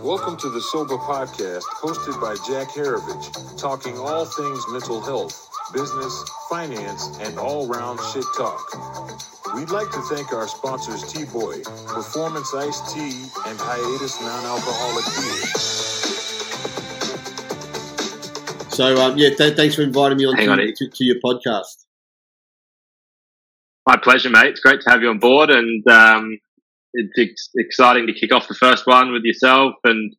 Welcome to the SOBA Podcast, hosted by Jack Harovich, talking all things mental health, business, finance, and all round shit talk. We'd like to thank our sponsors T Boy, Performance Iced Tea, and Hiatus Non Alcoholic Beer. So, um, yeah, th- thanks for inviting me on, Hang to, on, to, to your podcast. My pleasure, mate. It's great to have you on board, and um, it's ex- exciting to kick off the first one with yourself, and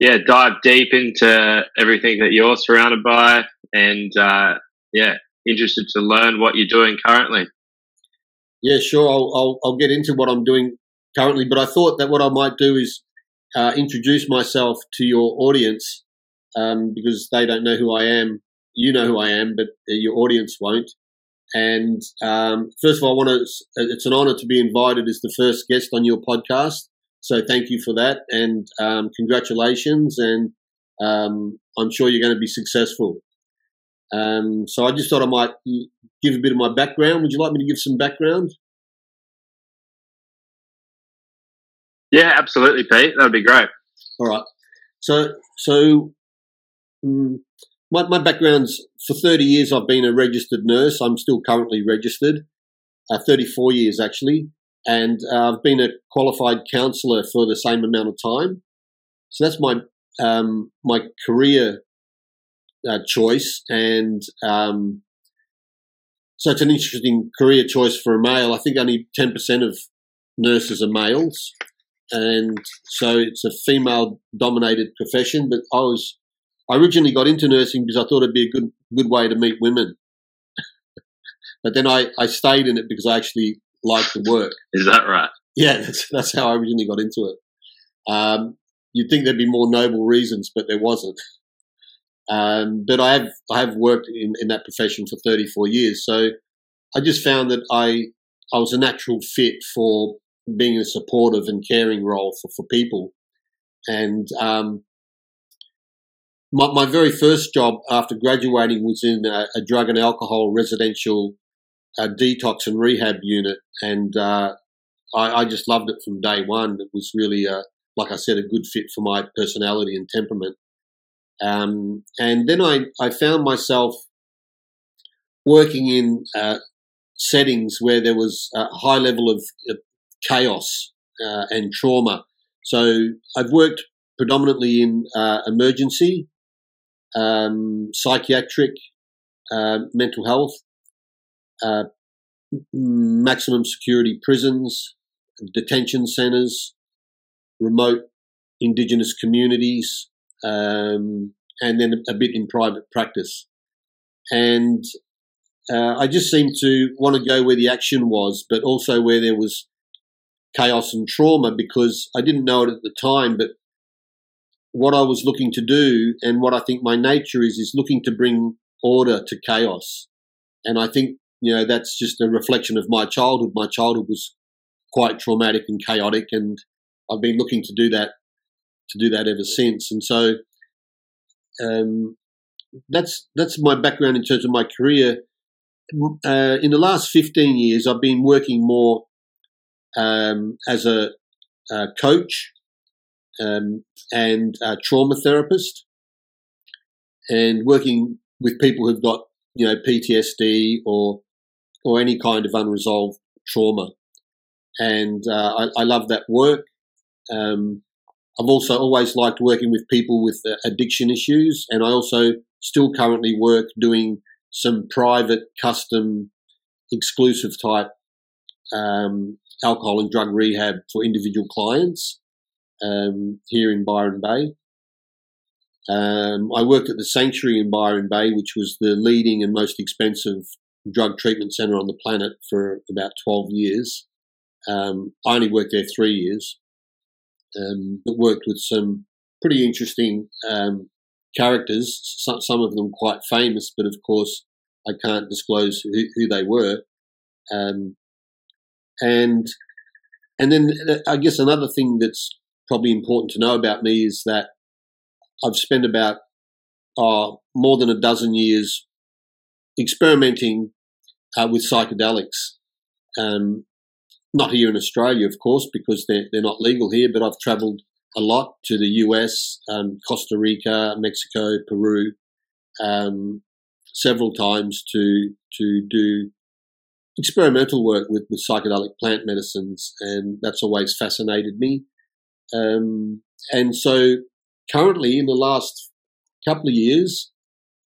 yeah, dive deep into everything that you're surrounded by, and uh, yeah, interested to learn what you're doing currently. Yeah, sure. I'll, I'll, I'll get into what I'm doing currently, but I thought that what I might do is uh, introduce myself to your audience um, because they don't know who I am. You know who I am, but your audience won't. And um, first of all, I want to. It's an honour to be invited as the first guest on your podcast. So thank you for that, and um, congratulations. And um, I'm sure you're going to be successful. Um, so I just thought I might give a bit of my background. Would you like me to give some background? Yeah, absolutely, Pete. That would be great. All right. So, so mm, my, my background's for 30 years, I've been a registered nurse. I'm still currently registered, uh, 34 years actually. And uh, I've been a qualified counsellor for the same amount of time. So that's my um, my career uh, choice, and um, so it's an interesting career choice for a male. I think only ten percent of nurses are males, and so it's a female-dominated profession. But I was I originally got into nursing because I thought it'd be a good good way to meet women. but then I, I stayed in it because I actually liked the work. Is that right? Yeah, that's that's how I originally got into it. Um, you'd think there'd be more noble reasons, but there wasn't. Um, but I have I have worked in, in that profession for 34 years, so I just found that I I was a natural fit for being a supportive and caring role for, for people. And um, my, my very first job after graduating was in a, a drug and alcohol residential uh, detox and rehab unit, and uh, I, I, just loved it from day one. It was really, uh, like I said, a good fit for my personality and temperament. Um, and then I, I found myself working in uh, settings where there was a high level of chaos uh, and trauma. So I've worked predominantly in emergency, um, psychiatric, uh, mental health, uh, maximum security prisons, detention centres, remote indigenous communities, um, and then a bit in private practice. And uh, I just seemed to want to go where the action was, but also where there was chaos and trauma because I didn't know it at the time, but what I was looking to do and what I think my nature is, is looking to bring order to chaos. And I think, you know, that's just a reflection of my childhood. My childhood was quite traumatic and chaotic and I've been looking to do that, to do that ever since. And so, um, that's, that's my background in terms of my career. Uh, in the last 15 years, I've been working more um, as a, a coach um, and a trauma therapist, and working with people who've got you know PTSD or or any kind of unresolved trauma. And uh, I, I, love that work. Um, I've also always liked working with people with uh, addiction issues, and I also still currently work doing some private, custom, exclusive type um, alcohol and drug rehab for individual clients um, here in Byron Bay. Um, I worked at the Sanctuary in Byron Bay, which was the leading and most expensive drug treatment centre on the planet for about 12 years. Um, I only worked there three years, um, but worked with some pretty interesting um, characters, some, some, of them quite famous, but of course I can't disclose who, who they were. Um, and and then uh, I guess another thing that's probably important to know about me is that I've spent about uh, more than a dozen years experimenting uh, with psychedelics. Um, not here in Australia, of course, because they're, they're not legal here, but I've travelled a lot to the US, um, Costa Rica, Mexico, Peru, um, several times to to do experimental work with, with psychedelic plant medicines, and that's always fascinated me. Um, and so, currently, in the last couple of years,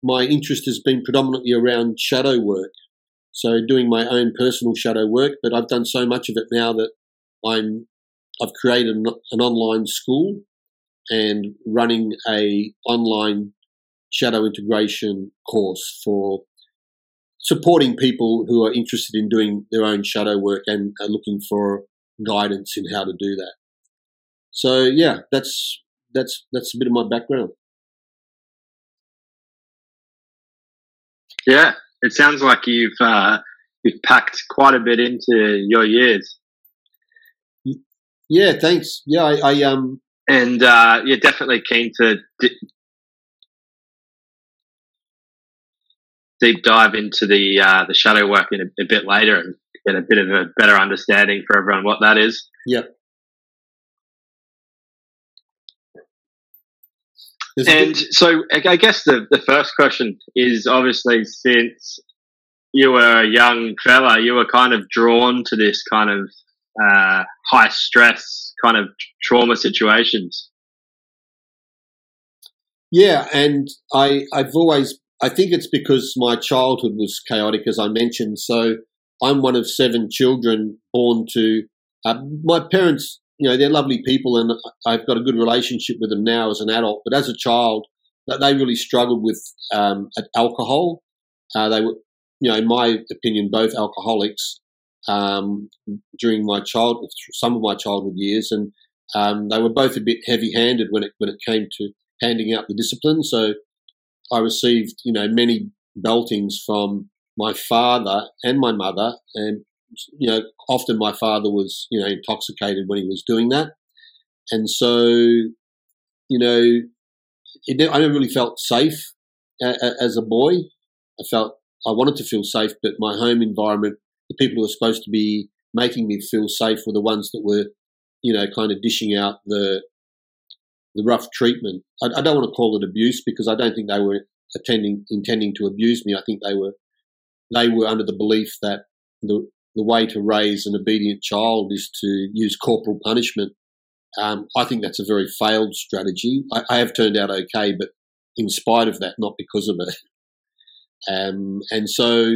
my interest has been predominantly around shadow work. So, doing my own personal shadow work, but I've done so much of it now that I'm I've created an, an online school and running a online shadow integration course for supporting people who are interested in doing their own shadow work and are looking for guidance in how to do that. So yeah, that's that's that's a bit of my background. Yeah, it sounds like you've uh, you've packed quite a bit into your years. Yeah, thanks. Yeah, I, I um, and uh, you're definitely keen to di- deep dive into the uh, the shadow work in a, a, bit later and get a bit of a better understanding for everyone what that is. Yep. And so I guess the, the first question is obviously since you were a young fella, you were kind of drawn to this kind of uh, high stress kind of trauma situations. Yeah, and I I've always I think it's because my childhood was chaotic, as I mentioned. So I'm one of seven children born to uh, my parents. You know, they're lovely people, and I've got a good relationship with them now as an adult. But as a child, they really struggled with um, alcohol. Uh, they were, you know, in my opinion, both alcoholics um, during my child, some of my childhood years, and um, they were both a bit heavy-handed when it when it came to handing out the discipline. So I received, you know, many beltings from my father and my mother, and you know, often my father was, you know, intoxicated when he was doing that, and so, you know, it, I never really felt safe as a boy. I felt I wanted to feel safe, but my home environment, the people who were supposed to be making me feel safe, were the ones that were, you know, kind of dishing out the the rough treatment. I, I, don't want to call it abuse because I don't think they were attending, intending to abuse me. I think they were they were under the belief that the the way to raise an obedient child is to use corporal punishment. Um, I think that's a very failed strategy. I, I, have turned out okay, but in spite of that, not because of it. Um, and so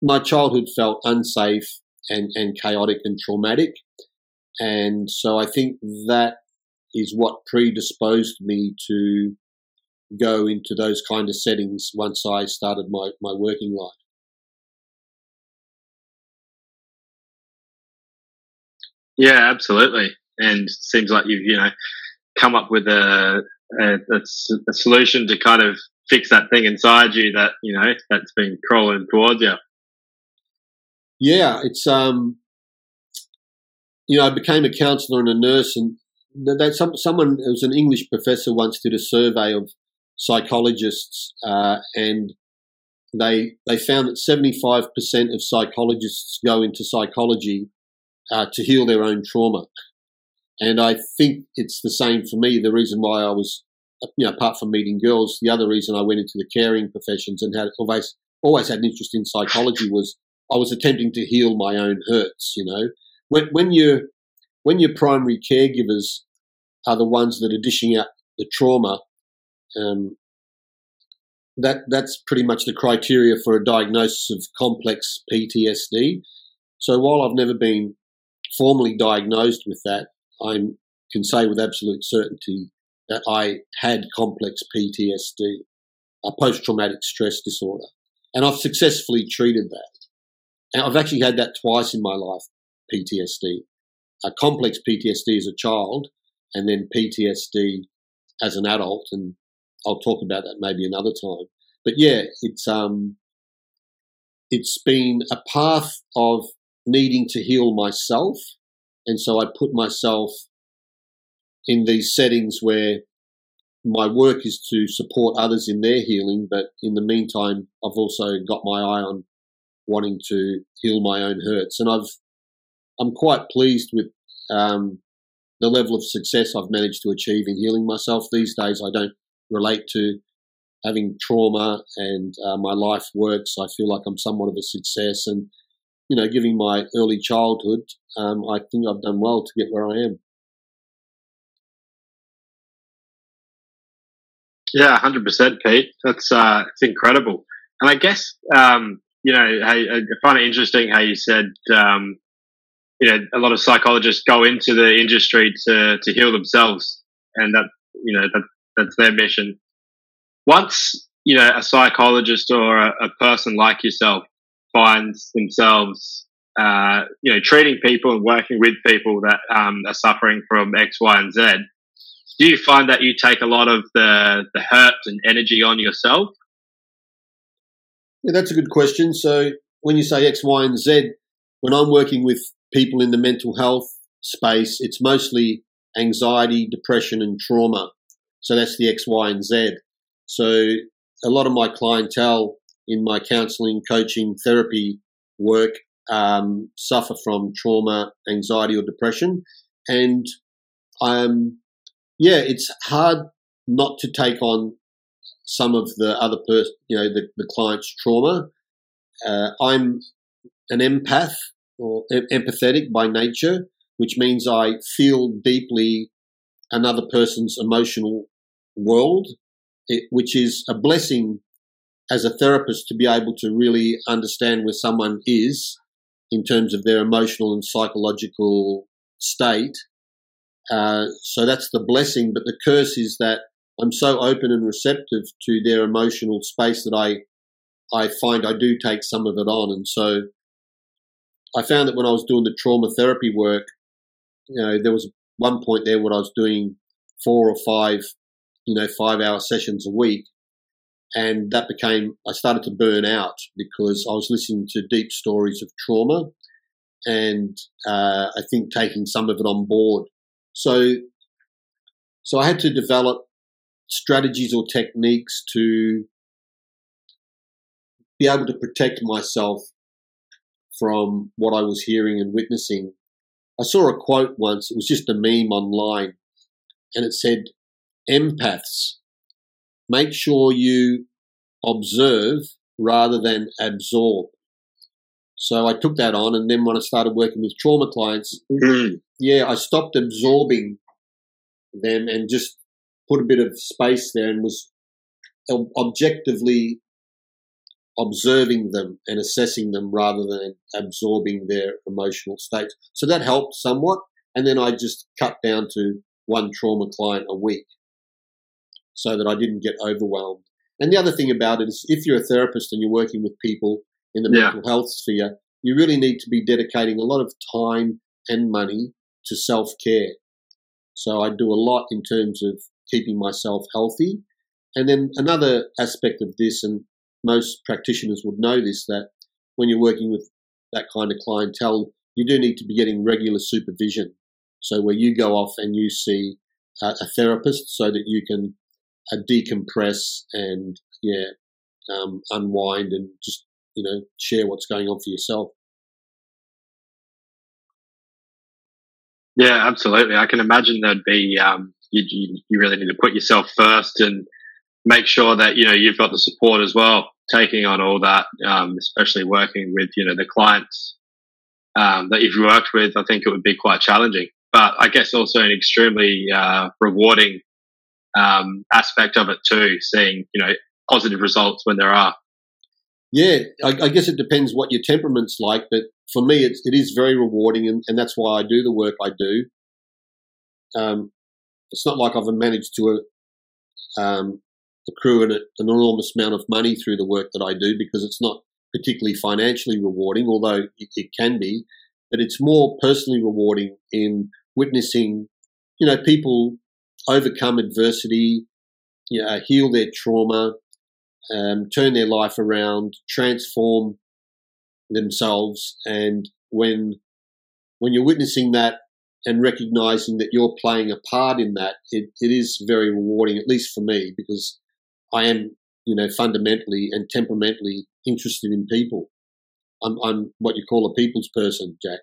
my childhood felt unsafe and, and chaotic and traumatic. And so I think that is what predisposed me to go into those kind of settings once I started my, my working life. Yeah, absolutely. And seems like you've, you know, come up with a, a, a, solution to kind of fix that thing inside you that, you know, that's been crawling towards you. Yeah, it's, um, you know, I became a counsellor and a nurse and that some, someone it was an English professor once did a survey of psychologists, uh, and they they found that seventy five percent of psychologists go into psychology uh, to heal their own trauma, and I think it's the same for me. The reason why I was, you know, apart from meeting girls, the other reason I went into the caring professions and had always always had an interest in psychology was I was attempting to heal my own hurts. You know, when when you when your primary caregivers are the ones that are dishing out the trauma, um, that that's pretty much the criteria for a diagnosis of complex PTSD. So while I've never been formally diagnosed with that, I can say with absolute certainty that I had complex PTSD, a post-traumatic stress disorder, and I've successfully treated that. And I've actually had that twice in my life, PTSD. A complex PTSD as a child, and then PTSD as an adult, and I'll talk about that maybe another time. But yeah, it's um, it's been a path of needing to heal myself, and so I put myself in these settings where my work is to support others in their healing, but in the meantime, I've also got my eye on wanting to heal my own hurts, and I've I'm quite pleased with um, the level of success I've managed to achieve in healing myself. These days, I don't relate to having trauma and uh, my life works. I feel like I'm somewhat of a success. And, you know, giving my early childhood, um, I think I've done well to get where I am. Yeah, hundred percent, Pete. That's uh, it's incredible. And I guess um, you know, I, I find it interesting how you said um, you know a lot of psychologists go into the industry to to heal themselves, and that you know that that's their mission. Once you know a psychologist or a, a person like yourself finds themselves uh, you know treating people and working with people that um, are suffering from X, Y, and Z, do you find that you take a lot of the the hurt and energy on yourself? Yeah, that's a good question. So when you say X, Y, and Z, when I'm working with people in the mental health space, it's mostly anxiety, depression, and trauma. So that's the X, Y, and Z. So a lot of my clientele in my counseling, coaching, therapy work um, suffer from trauma, anxiety, or depression. And um, yeah, it's hard not to take on some of the other person, you know, the, the client's trauma. Uh, I'm an empath or empathetic by nature, which means I feel deeply another person's emotional world, it, which is a blessing as a therapist to be able to really understand where someone is in terms of their emotional and psychological state. Uh, so that's the blessing, but the curse is that I'm so open and receptive to their emotional space that I I find I do take some of it on, and so I found that when I was doing the trauma therapy work, you know, there was one point there when I was doing four or five, you know, five hour sessions a week, and that became I started to burn out because I was listening to deep stories of trauma, and uh, I think taking some of it on board. So, so I had to develop strategies or techniques to be able to protect myself from what I was hearing and witnessing. I saw a quote once, it was just a meme online, and it said, Empaths, make sure you observe rather than absorb. So I took that on, and then when I started working with trauma clients, mm. yeah, I stopped absorbing them and just put a bit of space there and was objectively observing them and assessing them rather than absorbing their emotional states. So that helped somewhat. And then I just cut down to one trauma client a week so that I didn't get overwhelmed. And the other thing about it is if you're a therapist and you're working with people in the yeah. mental health sphere, you really need to be dedicating a lot of time and money to self care. So I do a lot in terms of keeping myself healthy. And then another aspect of this, and most practitioners would know this, that when you're working with that kind of clientele, you do need to be getting regular supervision. So where you go off and you see a therapist so that you can uh, decompress and yeah, um, unwind and just you know share what's going on for yourself. Yeah, absolutely. I can imagine there'd be um, you, you really need to put yourself first and make sure that you know you've got the support as well. Taking on all that, um, especially working with you know the clients um, that you've worked with, I think it would be quite challenging. But I guess also an extremely uh, rewarding um, aspect of it too, seeing you know positive results when there are. Yeah, I, I, guess it depends what your temperament's like, but for me, it's, it is very rewarding, and, and that's why I do the work I do. Um, it's not like I've managed to um, accrue an, an, enormous amount of money through the work that I do because it's not particularly financially rewarding, although it, it can be. But it's more personally rewarding in witnessing, you know, people overcome adversity, you know, heal their trauma, um, turn their life around, transform themselves, and when when you're witnessing that and recognizing that you're playing a part in that, it, it is very rewarding, at least for me, because I am, you know, fundamentally and temperamentally interested in people. I'm, I'm what you call a people's person, Jack.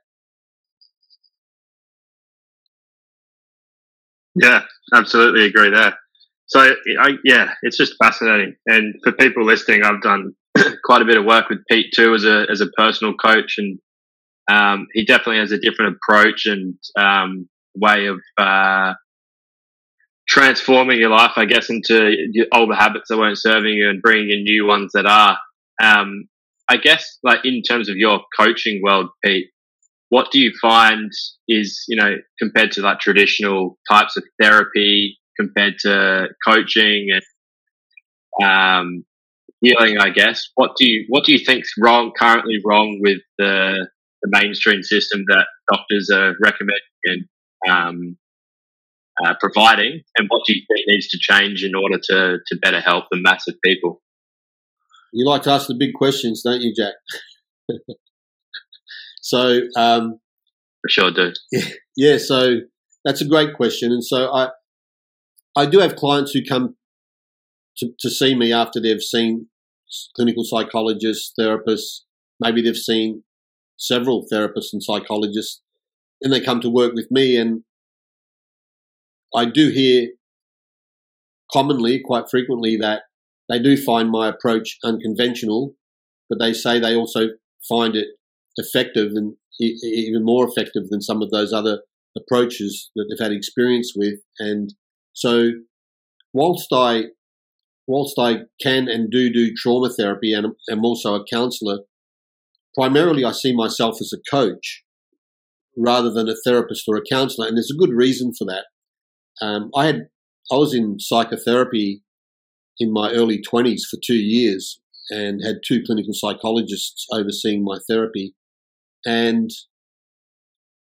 Yeah, absolutely agree there. So, I, yeah, it's just fascinating. And for people listening, I've done quite a bit of work with Pete too as a as a personal coach, and um, he definitely has a different approach and um, way of uh, transforming your life, I guess, into older habits that weren't serving you and bringing in new ones that are. Um, I guess, like in terms of your coaching world, Pete, what do you find is, you know, compared to like traditional types of therapy, compared to coaching and um, healing, I guess, what do you what do you think's wrong currently wrong with the the mainstream system that doctors are recommending and um, uh, providing, and what do you think needs to change in order to to better help the mass of people? You like to ask the big questions, don't you, Jack? so, um, for sure, do. Yeah, yeah. So that's a great question, and so I, I do have clients who come to, to see me after they've seen clinical psychologists, therapists. Maybe they've seen several therapists and psychologists, and they come to work with me. And I do hear commonly, quite frequently, that they do find my approach unconventional, but they say they also find it effective and even more effective than some of those other approaches that they've had experience with. And so, whilst I whilst I can and do do trauma therapy and am also a counsellor, primarily I see myself as a coach rather than a therapist or a counsellor, and there's a good reason for that. Um, I had I was in psychotherapy in my early 20s for two years and had two clinical psychologists overseeing my therapy. And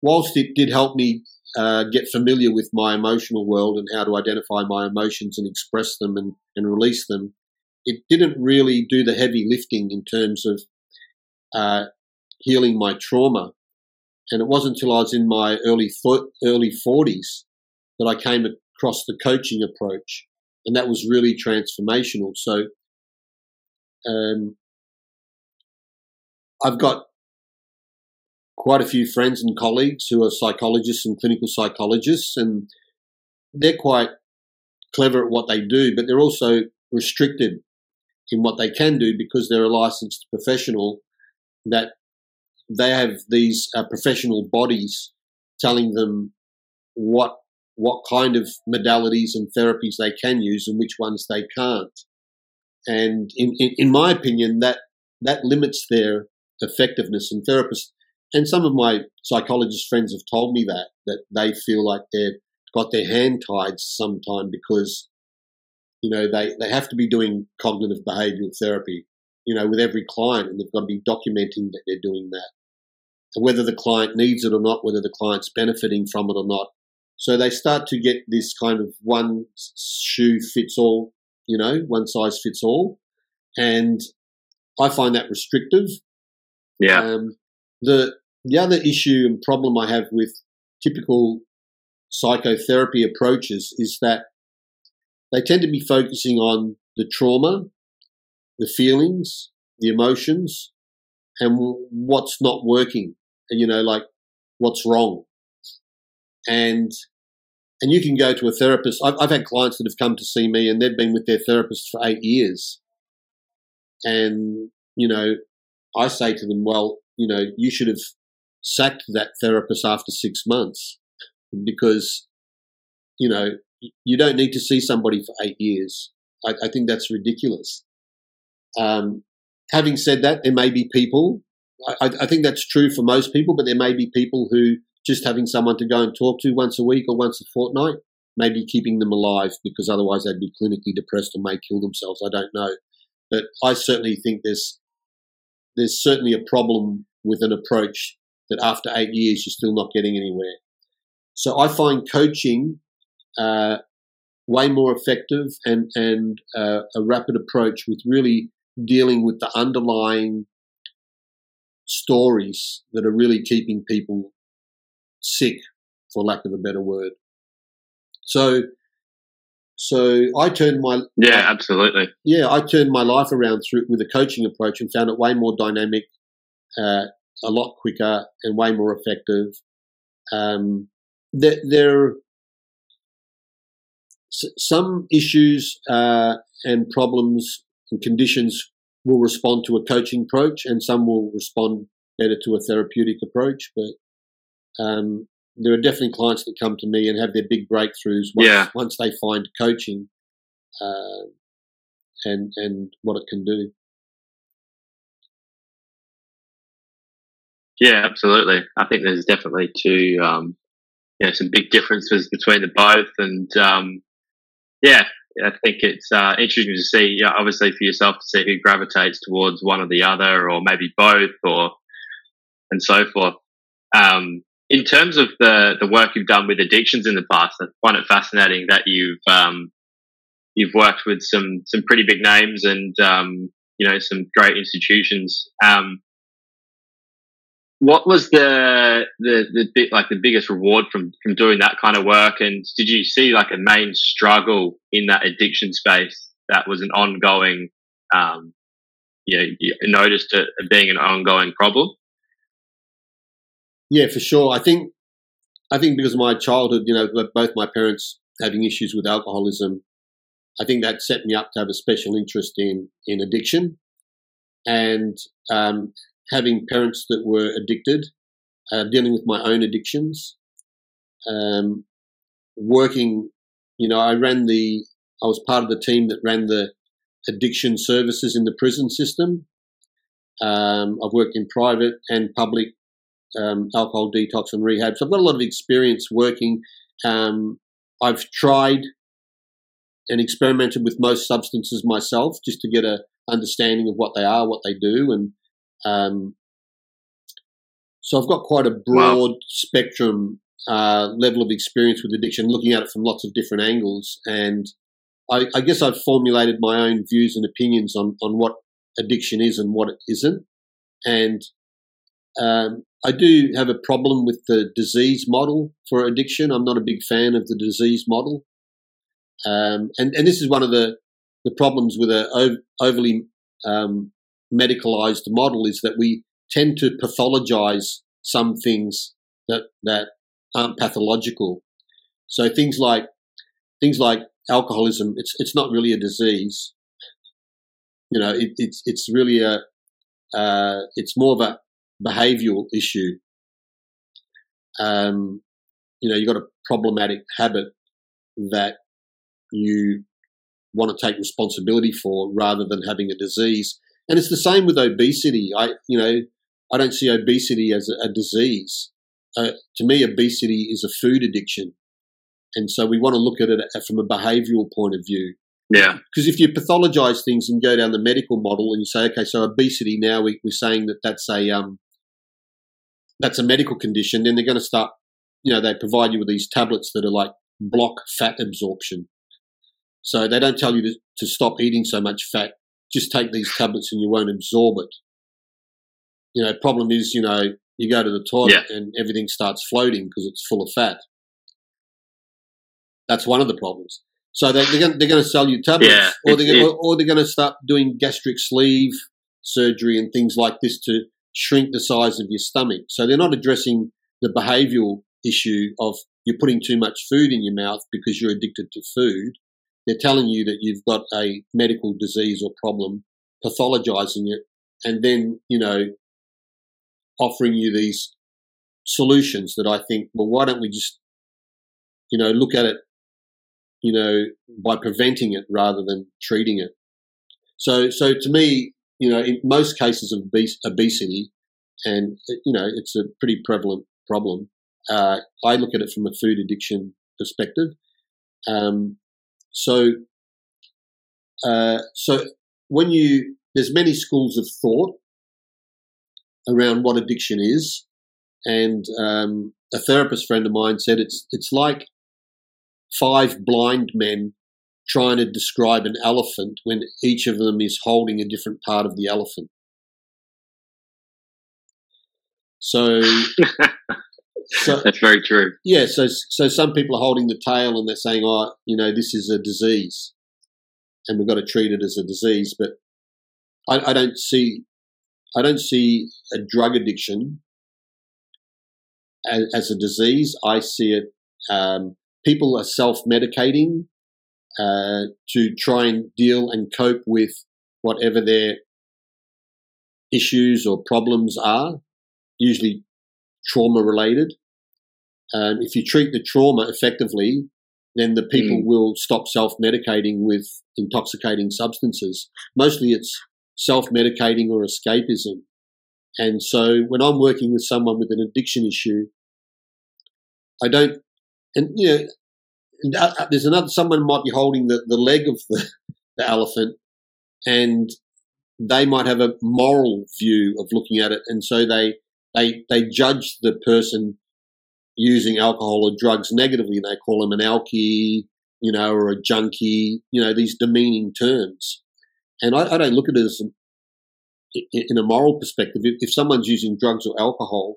whilst it did help me uh, get familiar with my emotional world and how to identify my emotions and express them and, and release them, it didn't really do the heavy lifting in terms of uh, healing my trauma. And it wasn't until I was in my early early 40s that I came across the coaching approach and that was really transformational. So, um, I've got quite a few friends and colleagues who are psychologists and clinical psychologists, and they're quite clever at what they do, but they're also restricted in what they can do because they're a licensed professional that they have these uh, professional bodies telling them what what kind of modalities and therapies they can use and which ones they can't. And in, in, in my opinion, that that limits their effectiveness. And therapists and some of my psychologist friends have told me that that they feel like they've got their hand tied sometime because you know they, they have to be doing cognitive behavioral therapy you know with every client and they've got to be documenting that they're doing that and whether the client needs it or not whether the client's benefiting from it or not so they start to get this kind of one shoe fits all, you know, one size fits all. And I find that restrictive. Yeah. Um, the, the other issue and problem I have with typical psychotherapy approaches is that they tend to be focusing on the trauma, the feelings, the emotions, and what's not working. You know, like what's wrong and and you can go to a therapist. I've, I've had clients that have come to see me and they've been with their therapist for eight years, and you know, I say to them, well, you know, you should have sacked that therapist after six months because you know you don't need to see somebody for eight years. I, I think that's ridiculous. Um, having said that, there may be people. I, I, think that's true for most people, but there may be people who just having someone to go and talk to once a week or once a fortnight, maybe keeping them alive because otherwise they'd be clinically depressed or may kill themselves. I don't know. But I certainly think there's there's certainly a problem with an approach that after eight years you're still not getting anywhere. So I find coaching uh, way more effective and and uh, a rapid approach with really dealing with the underlying stories that are really keeping people sick, for lack of a better word. So, so I turned my yeah, absolutely. Yeah, I turned my life around through with a coaching approach and found it way more dynamic, uh, a lot quicker, and way more effective. Um, there, there, some issues uh, and problems and conditions will respond to a coaching approach, and some will respond better to a therapeutic approach. But um, there are definitely clients that come to me and have their big breakthroughs once, Yeah. once they find coaching uh, and and what it can do. Yeah, absolutely. I think there's definitely two, um, you know, some big differences between the both, and um, yeah, I think it's uh, interesting to see. Yeah, obviously for yourself to see who gravitates towards one or the other, or maybe both, or and so forth. Um, in terms of the the work you've done with addictions in the past, I find it fascinating that you've um, you've worked with some some pretty big names and um, you know some great institutions. Um, what was the the the bit like the biggest reward from from doing that kind of work and did you see like a main struggle in that addiction space that was an ongoing um you know you noticed it being an ongoing problem Yeah, for sure. I think I think because of my childhood, you know, both my parents having issues with alcoholism, I think that set me up to have a special interest in in addiction, and um, having parents that were addicted, uh, dealing with my own addictions, um, working. You know, I ran the. I was part of the team that ran the addiction services in the prison system. Um, I've worked in private and public um, alcohol detox and rehab. So I've got a lot of experience working. Um, I've tried and experimented with most substances myself just to get a understanding of what they are, what they do, and um, so I've got quite a broad wow. spectrum uh, level of experience with addiction, looking at it from lots of different angles. And I, I guess I've formulated my own views and opinions on on what addiction is and what it isn't. And um, I do have a problem with the disease model for addiction. I'm not a big fan of the disease model. Um, and, and this is one of the, the problems with an overly um, medicalized model is that we tend to pathologize some things that, that aren't pathological. So things like, things like alcoholism, it's, it's not really a disease. You know, it, it's, it's really a, uh, it's more of a behavioral issue. Um, you know, you've got a problematic habit that you want to take responsibility for rather than having a disease. And it's the same with obesity. I, you know, I don't see obesity as a, a disease. Uh, to me, obesity is a food addiction. And so we want to look at it from a behavioral point of view. Yeah. Because if you pathologize things and go down the medical model and you say, okay, so obesity now we, are saying that that's a um, that's a medical condition, then they're going to start. You know, they provide you with these tablets that are like block fat absorption. So they don't tell you to, to stop eating so much fat. Just take these tablets and you won't absorb it. You know, problem is, you know, you go to the toilet Yeah. and everything starts floating because it's full of fat. That's one of the problems. So they, they're going, to sell you tablets, Yeah, or they're going, or they're going to start doing gastric sleeve surgery and things like this to shrink the size of your stomach. So they're not addressing the behavioural issue of you're putting too much food in your mouth because you're addicted to food. They're telling you that you've got a medical disease or problem, pathologizing it, and then you know offering you these solutions that I think, well, why don't we just you know look at it you know, by preventing it rather than treating it. So, so to me, you know, in most cases of obes- obesity, and you know, it's a pretty prevalent problem. Uh, I look at it from a food addiction perspective. Um, so, uh, so when you there's many schools of thought around what addiction is, and um, a therapist friend of mine said it's it's like five blind men trying to describe an elephant when each of them is holding a different part of the elephant. So, so That's very true. yeah, so so some people are holding the tail and they're saying, "Oh, you know, this is a disease, and we've got to treat it as a disease." But I, I don't see, I don't see a drug addiction as, as a disease. I see it. Um, people are self-medicating uh, to try and deal and cope with whatever their issues or problems are, usually trauma related. Um, if you treat the trauma effectively, then the people mm. will stop self medicating with intoxicating substances. Mostly it's self medicating or escapism. And so when I'm working with someone with an addiction issue, I don't, and you know, uh, uh, there's another, someone might be holding the, the leg of the, the elephant and they might have a moral view of looking at it. And so they, they, they judge the person using alcohol or drugs negatively. They call them an alkie, you know, or a junkie, you know, these demeaning terms. And I, I don't look at it as in a moral perspective. If, someone's using drugs or alcohol,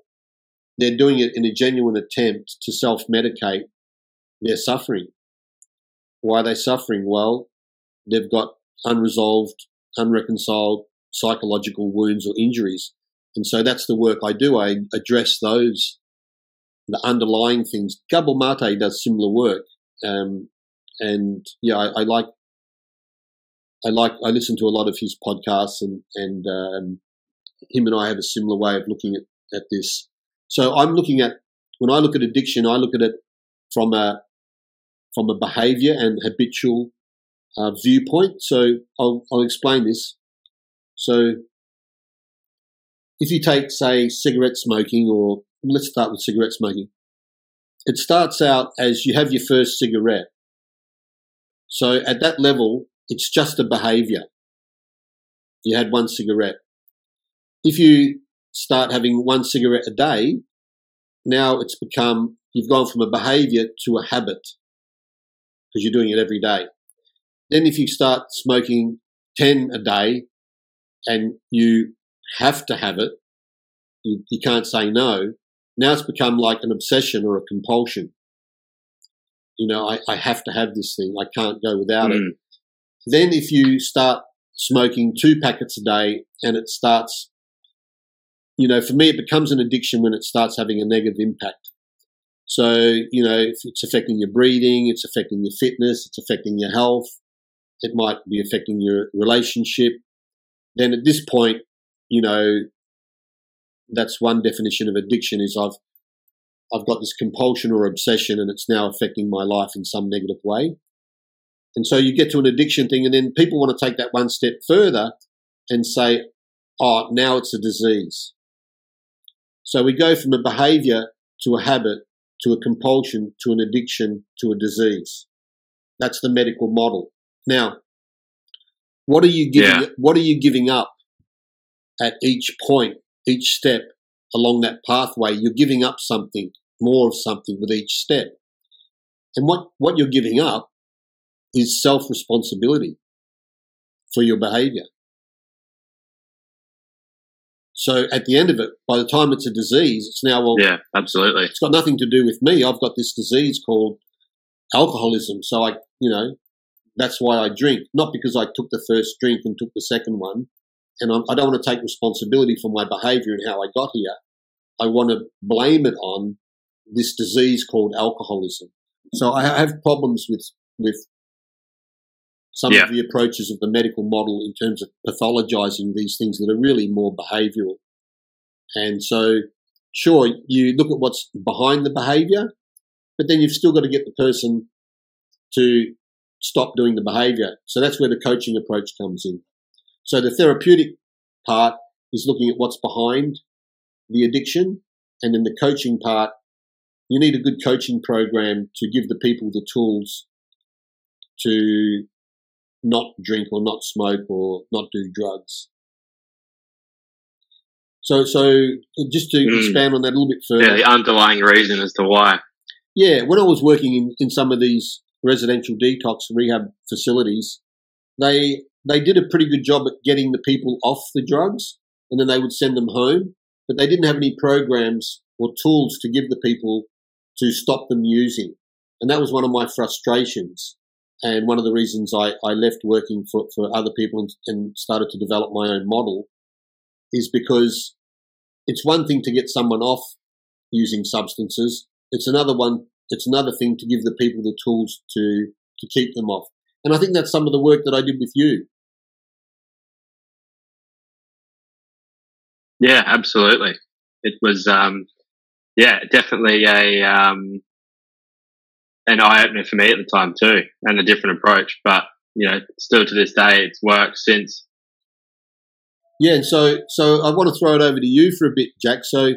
they're doing it in a genuine attempt to self their suffering. Why are they suffering? Well, they've got unresolved, unreconciled psychological wounds or injuries. And so that's the work I do. I address those the underlying things. Gabor Mate does similar work, um, and yeah, I, I, like I like I listen to a lot of his podcasts, and and um, him and I have a similar way of looking at, at this. So I'm looking at when I look at addiction, I look at it from a from a behaviour and habitual uh, viewpoint. So I'll, I'll explain this. So if you take, say, cigarette smoking or let's start with cigarette smoking. It starts out as you have your first cigarette. So at that level, it's just a behavior. You had one cigarette. If you start having one cigarette a day, now it's become, you've gone from a behavior to a habit because you're doing it every day. Then if you start smoking 10 a day and you have to have it, you, you can't say no, now it's become like an obsession or a compulsion. You know, I, I have to have this thing. I can't go without mm. it. Then if you start smoking two packets a day and it starts, you know, for me, it becomes an addiction when it starts having a negative impact. So, you know, if it's affecting your breathing, it's affecting your fitness, it's affecting your health, it might be affecting your relationship. Then at this point, you know, that's one definition of addiction is I've I've got this compulsion or obsession and it's now affecting my life in some negative way. And so you get to an addiction thing and then people want to take that one step further and say, oh, now it's a disease. So we go from a behavior to a habit to a compulsion to an addiction to a disease. That's the medical model. Now, what are you giving, yeah. what are you giving up at each point each step along that pathway, you're giving up something, more of something with each step. And what, what you're giving up is self responsibility for your behavior. So at the end of it, by the time it's a disease, it's now, well, yeah, absolutely. It's got nothing to do with me. I've got this disease called alcoholism. So I, you know, that's why I drink, not because I took the first drink and took the second one and I don't want to take responsibility for my behavior and how I got here. I want to blame it on this disease called alcoholism. So I have problems with with some yeah. of the approaches of the medical model in terms of pathologizing these things that are really more behavioral. And so, sure, you look at what's behind the behavior, but then you've still got to get the person to stop doing the behavior. So that's where the coaching approach comes in. So the therapeutic part is looking at what's behind the addiction. And then the coaching part, you need a good coaching program to give the people the tools to not drink or not smoke or not do drugs. So, so just to mm. expand on that a little bit further. Yeah, the underlying reason as to why. Yeah, when I was working in, in some of these residential detox rehab facilities, they they did a pretty good job at getting the people off the drugs and then they would send them home, but they didn't have any programs or tools to give the people to stop them using. And that was one of my frustrations. And one of the reasons I, I left working for, for other people and, and started to develop my own model is because it's one thing to get someone off using substances. It's another one. It's another thing to give the people the tools to to keep them off. And I think that's some of the work that I did with you. Yeah, absolutely. It was, um, yeah, definitely a um, an eye opener for me at the time too, and a different approach. But you know, still to this day, it's worked since. Yeah, and so so I want to throw it over to you for a bit, Jack. So,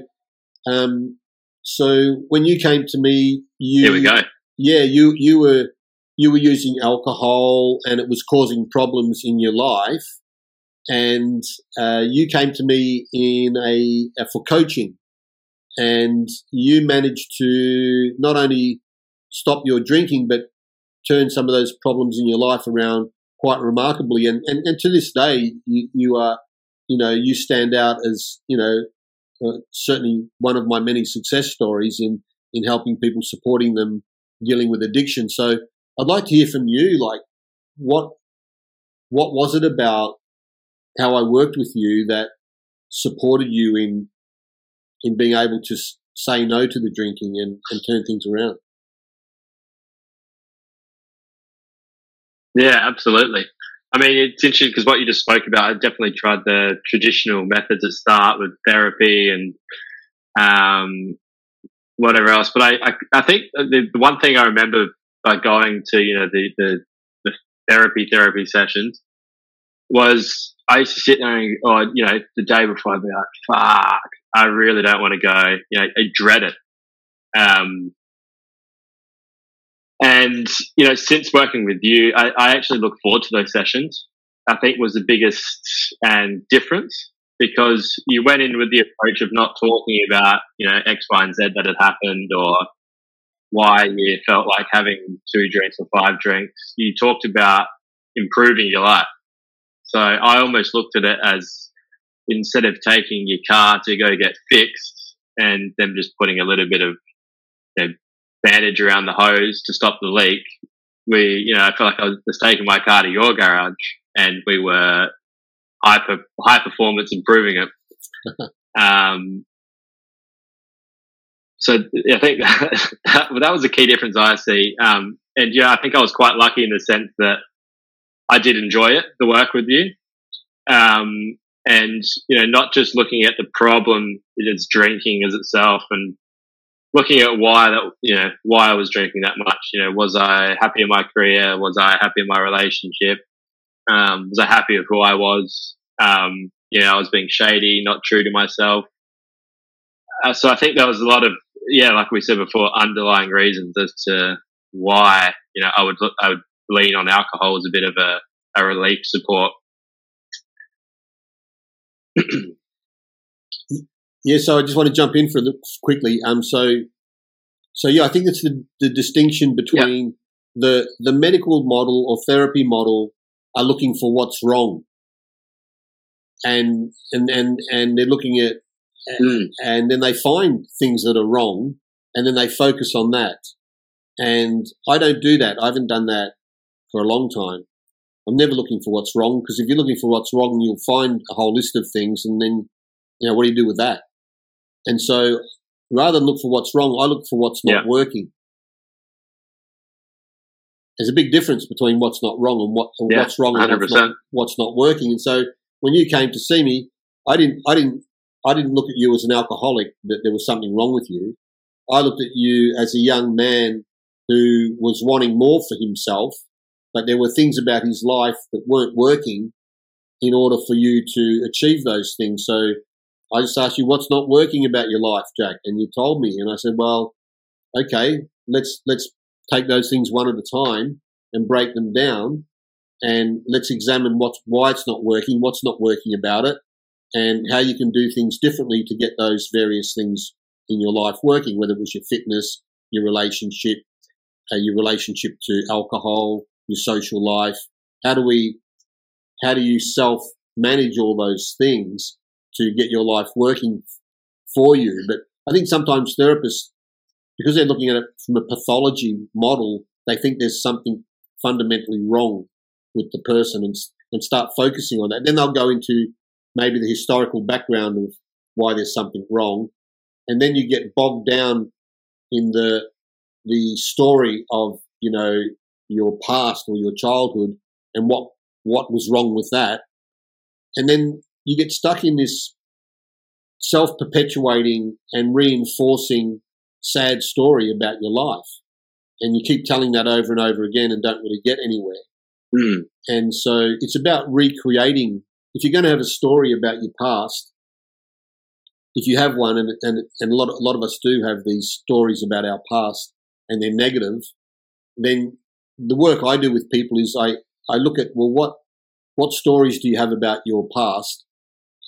um, so when you came to me, you here we go. Yeah, you you were you were using alcohol, and it was causing problems in your life. And uh, you came to me in a, a for coaching, and you managed to not only stop your drinking, but turn some of those problems in your life around quite remarkably. And, and, and to this day, you, you are you know, you stand out as, you know, uh, certainly one of my many success stories in, in helping people, supporting them, dealing with addiction. So I'd like to hear from you, like, what, what was it about how I worked with you that supported you in, in being able to say no to the drinking and, and turn things around? Yeah, absolutely. I mean, it's interesting because what you just spoke about, I definitely tried the traditional methods at start with therapy and um, whatever else. But I, I, I think the, the, one thing I remember by going to, you know, the, the, the therapy therapy sessions was I used to sit there and, oh, you know, the day before I'd be like, fuck, I really don't want to go. You know, I dread it. Um, and, you know, since working with you, I, I actually look forward to those sessions. I think was the biggest and difference because you went in with the approach of not talking about, you know, X, Y, and Z that had happened or why you felt like having two drinks or five drinks. You talked about improving your life. So I almost looked at it as instead of taking your car to go get fixed and them just putting a little bit of you know, bandage around the hose to stop the leak. We, you know, I felt like I was taking my car to your garage and we were hyper, high performance improving it. um, so I think that, that, was a key difference I see. Um, and yeah, I think I was quite lucky in the sense that I did enjoy it, the work with you. Um, and, you know, not just looking at the problem that it's drinking as itself and looking at why that you know why I was drinking that much. You know, was I happy in my career? Was I happy in my relationship? Um, was I happy with who I was? Um, you know, I was being shady, not true to myself. Uh, so I think there was a lot of yeah, like we said before, underlying reasons as to why you know I would I would lean on alcohol as a bit of a, a relief support. Yeah, so I just want to jump in for the, quickly. Um, so, so yeah, I think it's the, the distinction between the the medical model or therapy model are looking for what's wrong, and and and and they're looking at, mm. and then they find things that are wrong, and then they focus on that. And I don't do that. I haven't done that for a long time. I'm never looking for what's wrong because if you're looking for what's wrong, you'll find a whole list of things, and then you know what do you do with that? And so rather than look for what's wrong, I look for what's not yeah. working. There's a big difference between what's not wrong and what and yeah, what's wrong and what's not, what's not working. And so when you came to see me, I didn't, I didn't, I didn't look at you as an alcoholic that there was something wrong with you. I looked at you as a young man who was wanting more for himself, but there were things about his life that weren't working in order for you to achieve those things. So I just asked you what's not working about your life, Jack, and you told me, and I said, well, okay, let's let's take those things one at a time and break them down, and let's examine what's why it's not working, what's not working about it, and how you can do things differently to get those various things in your life working, whether it was your fitness, your relationship, uh, your relationship to alcohol, your social life. How do we, how do you self manage all those things to get your life working for you. But I think sometimes therapists, because they're looking at it from a pathology model, they think there's something fundamentally wrong with the person and, and start focusing on that. Then they'll go into maybe the historical background of why there's something wrong. And then you get bogged down in the, the story of, you know, your past or your childhood and what what was wrong with that, and then you get stuck in this self perpetuating and reinforcing sad story about your life, and you keep telling that over and over again and don't really get anywhere. Mm. And so it's about recreating. If you're going to have a story about your past, if you have one, and, and, and a, lot of, a lot of us do have these stories about our past and they're negative, then the work I do with people is I, I look at, well, what, what stories do you have about your past?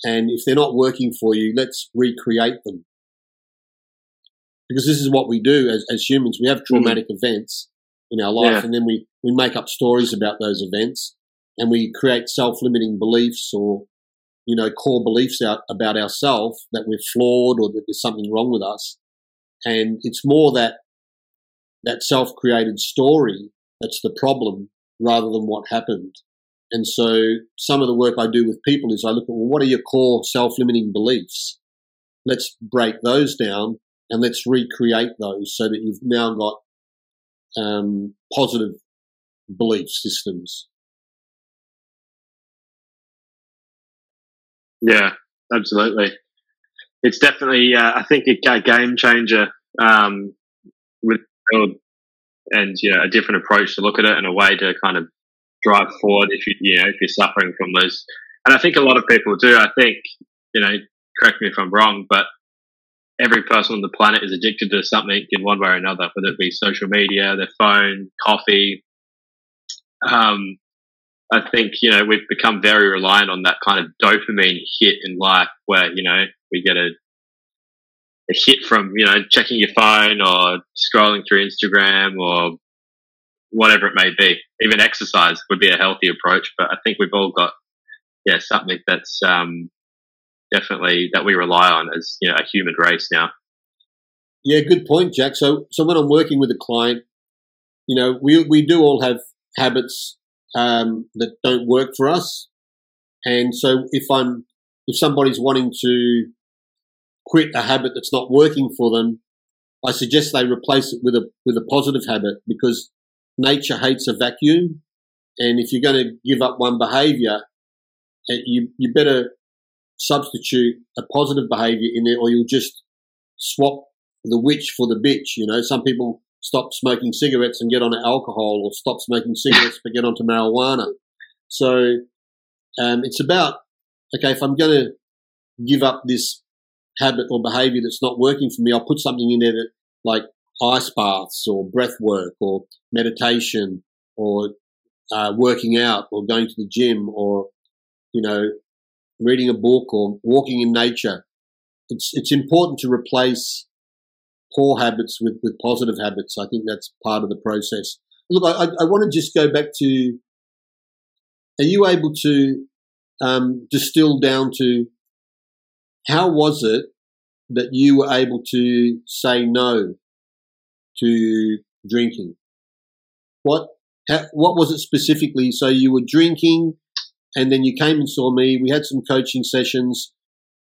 And if they're not working for you, let's recreate them. Because this is what we do as, as humans. We have mm-hmm. traumatic mm-hmm. events in our life, yeah. and then we, we make up stories about those events, and we create self-limiting beliefs or you know core beliefs out about ourselves that we're flawed or that there's something wrong with us, and it's more that that self-created story that's the problem rather than what happened. And so some of the work I do with people is I look at, well, what are your core self-limiting beliefs? Let's break those down and let's recreate those so that you've now got um, positive belief systems. Yeah, absolutely. It's definitely, uh, I think, a game changer um, with and know a different approach to look at it and a way to kind of drive forward if you you know if you're suffering from those. And I think a lot of people do. I think you know, correct me if I'm wrong, but every person on the planet is addicted to something in one way or another, whether it be social media, their phone, coffee. Um, I think, you know, we've become very reliant on that kind of dopamine hit in life where, you know, we get a, a hit from, you know, checking your phone or scrolling through Instagram or whatever it may be. Even exercise would be a healthy approach, but I think we've all got, yeah, something that's, um, definitely that we rely on as you know a human race now. Yeah, good point, Jack. So, so when I'm working with a client, you know, we we do all have habits um, that don't work for us, and so if I'm if somebody's wanting to quit a habit that's not working for them, I suggest they replace it with a with a positive habit because nature hates a vacuum, and if you're going to give up one behaviour, eh, you you better substitute a positive behavior in there, or you'll just swap the witch for the bitch. You know, some people stop smoking cigarettes and get onto alcohol, or stop smoking cigarettes but get onto marijuana. So um, it's about okay. If I'm going to give up this habit or behavior that's not working for me, I'll put something in there that like ice baths or breath work or meditation or uh, working out or going to the gym or you know reading a book or walking in nature. It's, it's important to replace poor habits with, with positive habits. I think that's part of the process. Look, I, I want to just go back to, are you able to um, distill down to how was it that you were able to say no to drinking? What, how, what was it specifically? So you were drinking and then you came and saw me. We had some coaching sessions,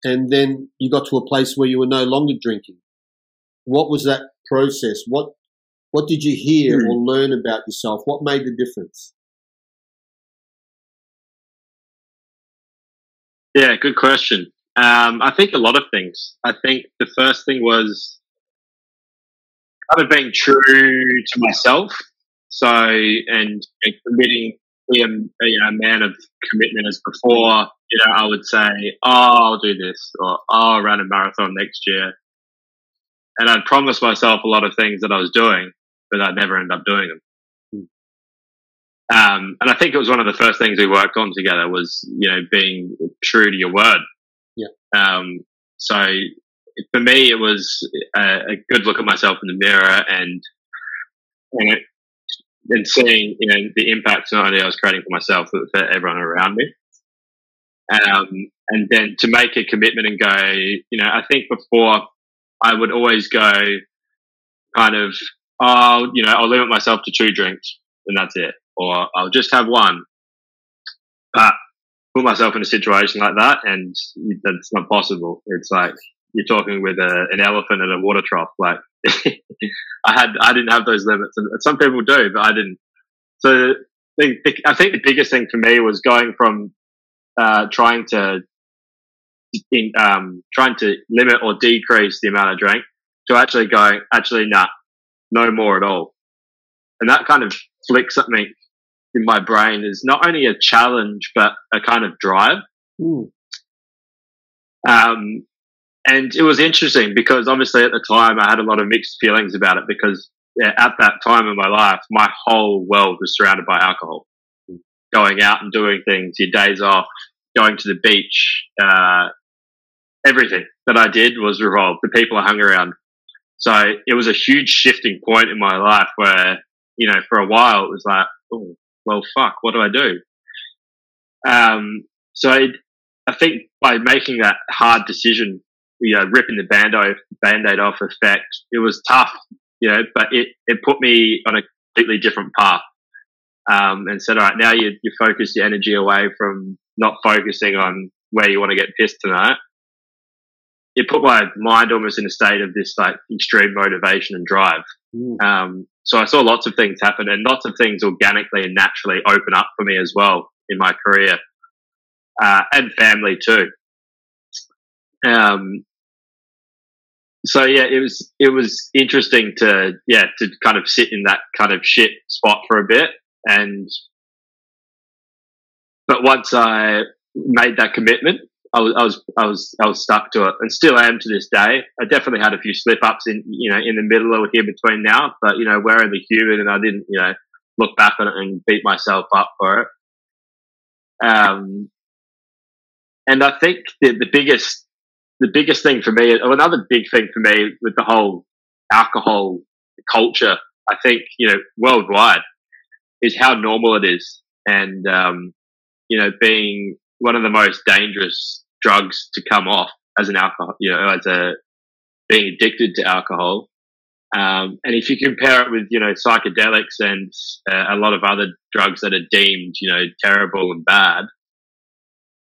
and then you got to a place where you were no longer drinking. What was that process? What what did you hear mm. or learn about yourself? What made the difference? Yeah, good question. Um, I think a lot of things. I think the first thing was kind of being true to myself. So, and, and committing be a, a, man of commitment as before. You know, I would say, "Oh, I'll do this," or "Oh, I'll run a marathon next year," and I'd promise myself a lot of things that I was doing, but I'd never end up doing them. Um, and I think it was one of the first things we worked on together was, you know, being true to your word. Yeah. Um, so for me, it was a, a, good look at myself in the mirror and, you know, and seeing you know the impact not only I was creating for myself but for everyone around me. Um, and then to make a commitment and go, you know, I think before I would always go kind of, oh, you know, I'll limit myself to two drinks and that's it, or I'll just have one. But put myself in a situation like that and that's not possible. It's like you're talking with a, an elephant at a water trough. Like I had, I didn't have those limits, and some people do, but I didn't. So the, the, I think the biggest thing for me was going from uh, trying to in, um, trying to limit or decrease the amount I drank to actually going, actually, nah, no more at all. And that kind of flicks something in my brain is not only a challenge, but a kind of drive. Ooh. Um, and it was interesting because obviously at the time I had a lot of mixed feelings about it because at that time in my life, my whole world was surrounded by alcohol. Going out and doing things, your days off, going to the beach, uh, everything that I did was revolved. The people I hung around. So it was a huge shifting point in my life where, you know, for a while it was like, oh, well, fuck, what do I do? Um, so I, I think by making that hard decision, you know, ripping the band-aid, band-aid off effect, it was tough, you know, but it, it put me on a completely different path. Um, and said, all right, now you, you focus your energy away from not focusing on where you want to get pissed tonight it put my mind almost in a state of this like extreme motivation and drive. Mm. Um, so I saw lots of things happen and lots of things organically and naturally open up for me as well in my career uh, and family too. Um, so yeah, it was it was interesting to yeah to kind of sit in that kind of shit spot for a bit and but once I made that commitment I was, I was, I was, I was stuck to it, and still am to this day. I definitely had a few slip ups in, you know, in the middle or here between now, but you know, we're only human, and I didn't, you know, look back on it and beat myself up for it. Um, and I think the, the biggest, the biggest thing for me, another big thing for me with the whole alcohol culture, I think, you know, worldwide, is how normal it is, and um, you know, being one of the most dangerous drugs to come off as an alcohol, you know, as a being addicted to alcohol. Um, and if you compare it with, you know, psychedelics and uh, a lot of other drugs that are deemed, you know, terrible and bad,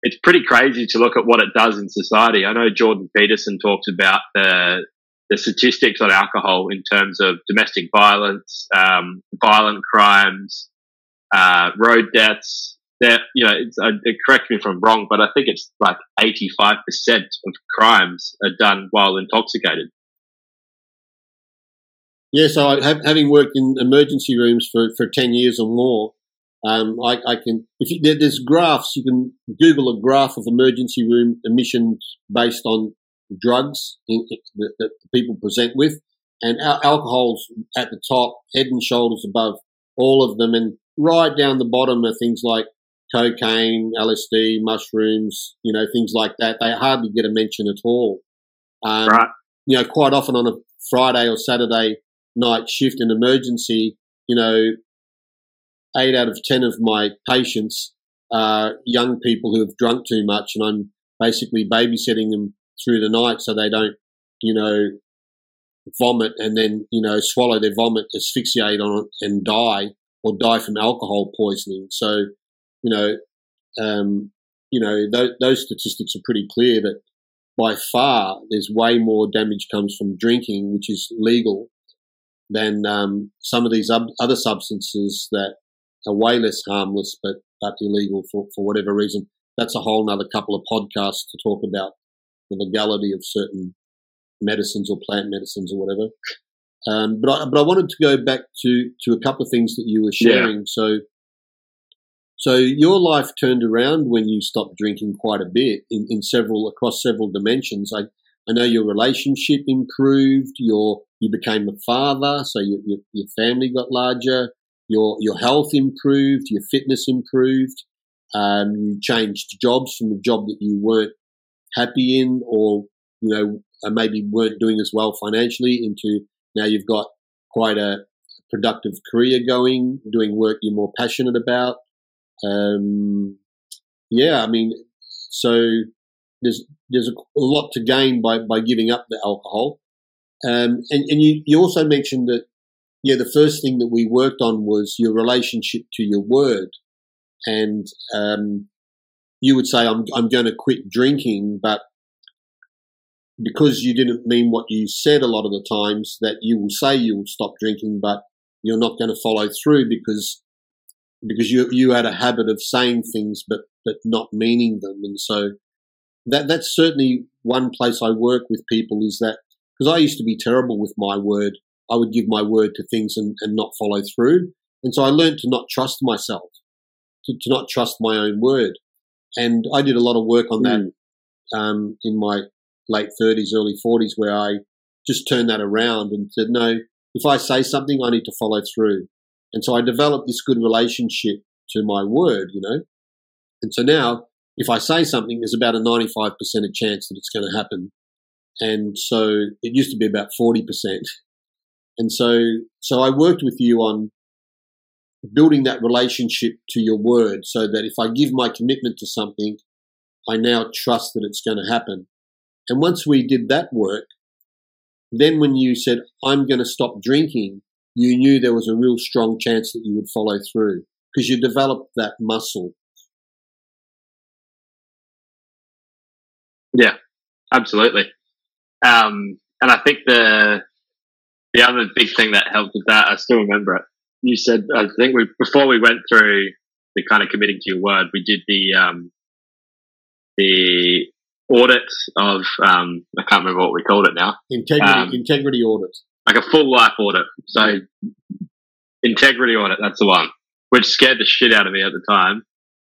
it's pretty crazy to look at what it does in society. I know Jordan Peterson talks about the the statistics on alcohol in terms of domestic violence, um, violent crimes, uh, road deaths, that you know, it's uh, correct me if I'm wrong, but I think it's like 85% of crimes are done while intoxicated. Yeah, so I, have, having worked in emergency rooms for, for 10 years or more, um, I, I, can, if you, there, there's graphs, you can Google a graph of emergency room emissions based on drugs that, that people present with, and al- alcohol's at the top, head and shoulders above all of them, and right down the bottom are things like cocaine, LSD, mushrooms, you know, things like that. They hardly get a mention at all. Um, right. You know, quite often on a Friday or Saturday night shift in emergency, you know, eight out of 10 of my patients are young people who have drunk too much and I'm basically babysitting them through the night so they don't, you know, vomit and then, you know, swallow their vomit, asphyxiate on it and die or die from alcohol poisoning. So, you know, um, you know, th- those statistics are pretty clear that by far there's way more damage comes from drinking, which is legal, than um, some of these other substances that are way less harmless but, but illegal for, for whatever reason. That's a whole other couple of podcasts to talk about the legality of certain medicines or plant medicines or whatever. Um, but I, but I wanted to go back to, to a couple of things that you were sharing. Yeah. So so your life turned around when you stopped drinking quite a bit in, in several across several dimensions. I, I know your relationship improved. Your you became a father, so your, your, your family got larger. Your your health improved. Your fitness improved. Um, you changed jobs from a job that you weren't happy in, or you know maybe weren't doing as well financially, into now you've got quite a productive career going, doing work you're more passionate about. Um, yeah, I mean, so there's there's a, a, lot to gain by, by giving up the alcohol. Um, and and you, you also mentioned that, yeah, the first thing that we worked on was your relationship to your word. And um, you would say, I'm, I'm going to quit drinking, but because you didn't mean what you said a lot of the times, that you will say you will stop drinking, but you're not going to follow through because because you you had a habit of saying things but but not meaning them, and so that that's certainly one place I work with people is that because I used to be terrible with my word, I would give my word to things and, and not follow through, and so I learned to not trust myself, to, to not trust my own word, and I did a lot of work on that mm. um, in my late thirties, early forties, where I just turned that around and said, no, if I say something, I need to follow through. And so I developed this good relationship to my word, you know. And so now, if I say something, there's about a 95% chance that it's going to happen. And so it used to be about 40%. And so, so I worked with you on building that relationship to your word so that if I give my commitment to something, I now trust that it's going to happen. And once we did that work, then when you said, I'm going to stop drinking, you knew there was a real strong chance that you would follow through because you developed that muscle. Yeah, absolutely. Um, and I think the the other big thing that helped with that, I still remember it. You said, I think we before we went through the kind of committing to your word, we did the um, the audit of um, I can't remember what we called it now. Integrity um, integrity audit. Like a full life audit. So integrity audit, that's the one. Which scared the shit out of me at the time.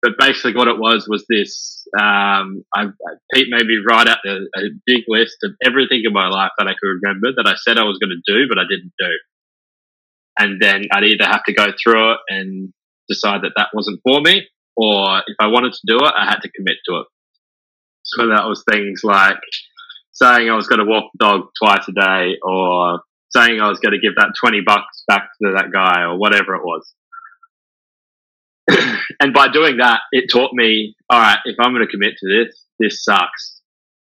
But basically what it was was this um, I, Pete made me write out a, a, big list of everything in my life that I could remember that I said I was going to do, but I didn't do. And then I'd either have to go through it and decide that that wasn't for me, or if I wanted to do it, I had to commit to it. So that was things like saying I was going to walk the dog twice a day or saying I was going to give that 20 bucks back to that guy or whatever it was. And by doing that, it taught me, all right, if I'm going to commit to this, this sucks.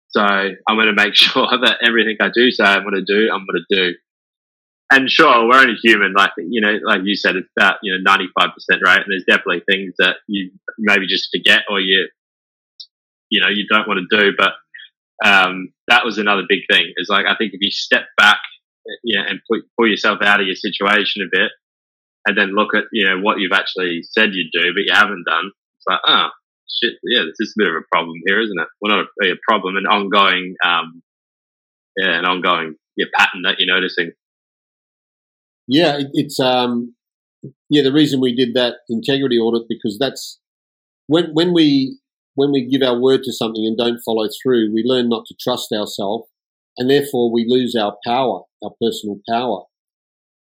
So I'm going to make sure that everything I do say I'm going to do, I'm going to do. And sure, we're only human. Like, you know, like you said, it's about, you know, 95% right. And there's definitely things that you maybe just forget or you, you know, you don't want to do. But, um, that was another big thing is like, I think if you step back, you know, and pull yourself out of your situation a bit, and then look at you know what you've actually said you'd do but you haven't done. It's like, oh shit, yeah, this is a bit of a problem here, isn't it? Well, not a, a problem, an ongoing, um, yeah, an ongoing yeah, pattern that you're noticing. Yeah, it, it's um, yeah, the reason we did that integrity audit because that's when when we when we give our word to something and don't follow through, we learn not to trust ourselves, and therefore we lose our power, our personal power.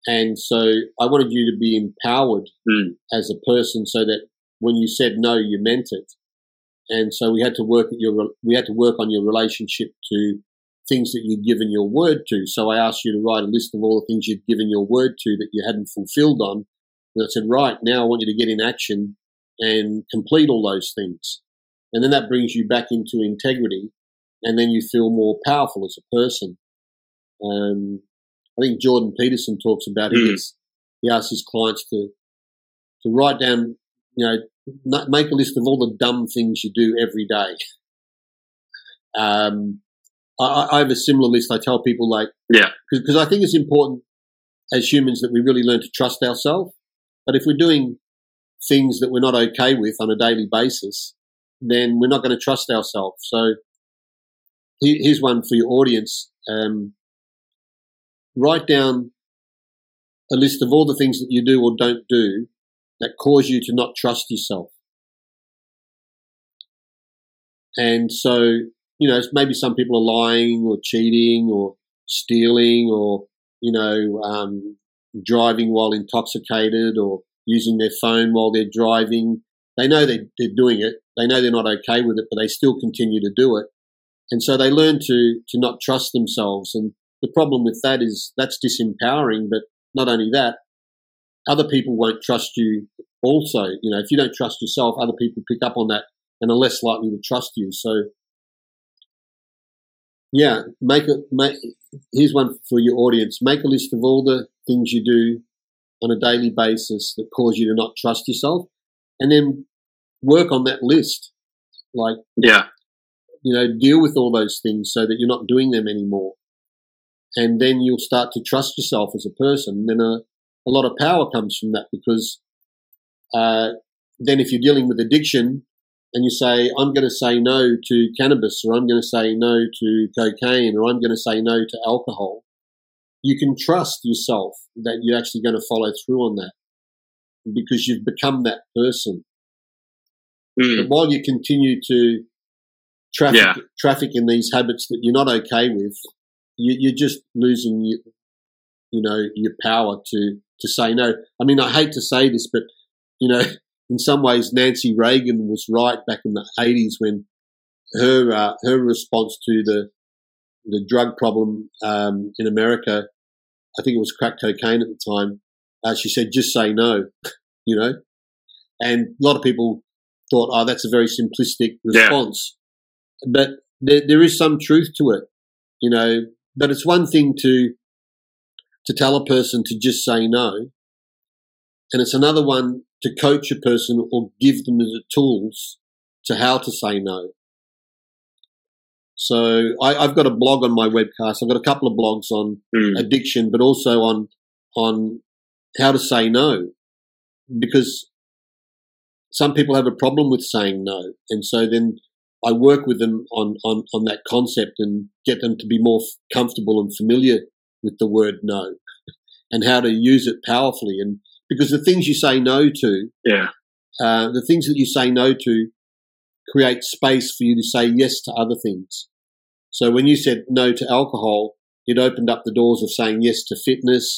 And so I wanted you to be empowered mm. as a person so that when you said no, you meant it. And so we had to work at your, we had to work on your relationship to things that you'd given your word to. So I asked you to write a list of all the things you'd given your word to that you hadn't fulfilled on. And I said, right, now I want you to get in action and complete all those things. And then that brings you back into integrity and then you feel more powerful as a person. Um, I think Jordan Peterson talks about mm. his. He asks his clients to to write down, you know, make a list of all the dumb things you do every day. Um, I, I have a similar list. I tell people like, yeah, because I think it's important as humans that we really learn to trust ourselves. But if we're doing things that we're not okay with on a daily basis, then we're not going to trust ourselves. So here's one for your audience. Um, write down a list of all the things that you do or don't do that cause you to not trust yourself. And so, you know, maybe some people are lying or cheating or stealing or, you know, um, driving while intoxicated or using their phone while they're driving. They know they, they're doing it. They know they're not okay with it, but they still continue to do it. And so they learn to, to not trust themselves. And the problem with that is that's disempowering, but not only that, other people won't trust you also. You know, if you don't trust yourself, other people pick up on that and are less likely to trust you. So, yeah, make it. Make, here's one for your audience. Make a list of all the things you do on a daily basis that cause you to not trust yourself, and then work on that list. Like, yeah, you know, deal with all those things so that you're not doing them anymore and then you'll start to trust yourself as a person. And then a, a lot of power comes from that because uh, then if you're dealing with addiction and you say, I'm going to say no to cannabis or I'm going to say no to cocaine or I'm going to say no to alcohol, you can trust yourself that you're actually going to follow through on that because you've become that person. Mm. But while you continue to traffic, yeah. traffic in these habits that you're not okay with, you, are just losing your, you know, your power to, to say no. I mean, I hate to say this, but, you know, in some ways, Nancy Reagan was right back in the 80s when her, uh, her response to the, the drug problem um, in America, I think it was crack cocaine at the time, uh, she said, just say no, you know? And a lot of people thought, oh, that's a very simplistic response. Yeah. But there, there is some truth to it, you know? But it's one thing to, to tell a person to just say no. And it's another one to coach a person or give them the tools to how to say no. So I, have got a blog on my webcast. I've got a couple of blogs on mm. addiction, but also on on how to say no, because some people have a problem with saying no, and so then I work with them on on on that concept and get them to be more comfortable and familiar with the word no, and how to use it powerfully. And because the things you say no to, yeah, uh, the things that you say no to create space for you to say yes to other things. So when you said no to alcohol, it opened up the doors of saying yes to fitness,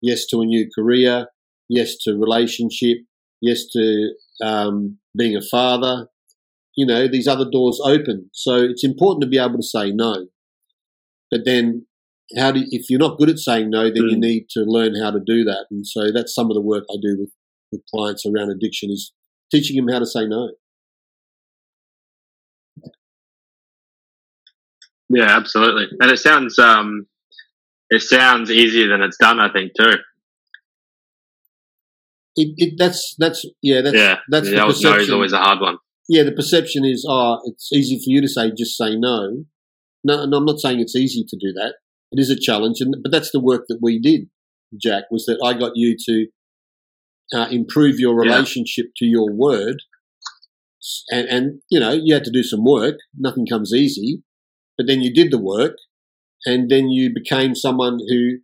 yes to a new career, yes to relationship, yes to um, being a father. You know, these other doors open. So it's important to be able to say no. But then, how do if you're not good at saying no, then mm. you need to learn how to do that. And so that's some of the work I do with, with clients around addiction is teaching them how to say no. Yeah, absolutely. And it sounds um, it sounds easier than it's done. I think too. It, it that's that's yeah that's yeah that's the perception. no is always a hard one. Yeah, the perception is oh, it's easy for you to say just say no. No, no, I'm not saying it's easy to do that. It is a challenge, and but that's the work that we did, Jack. Was that I got you to uh, improve your relationship yeah. to your word, and and you know you had to do some work. Nothing comes easy, but then you did the work and then you became someone who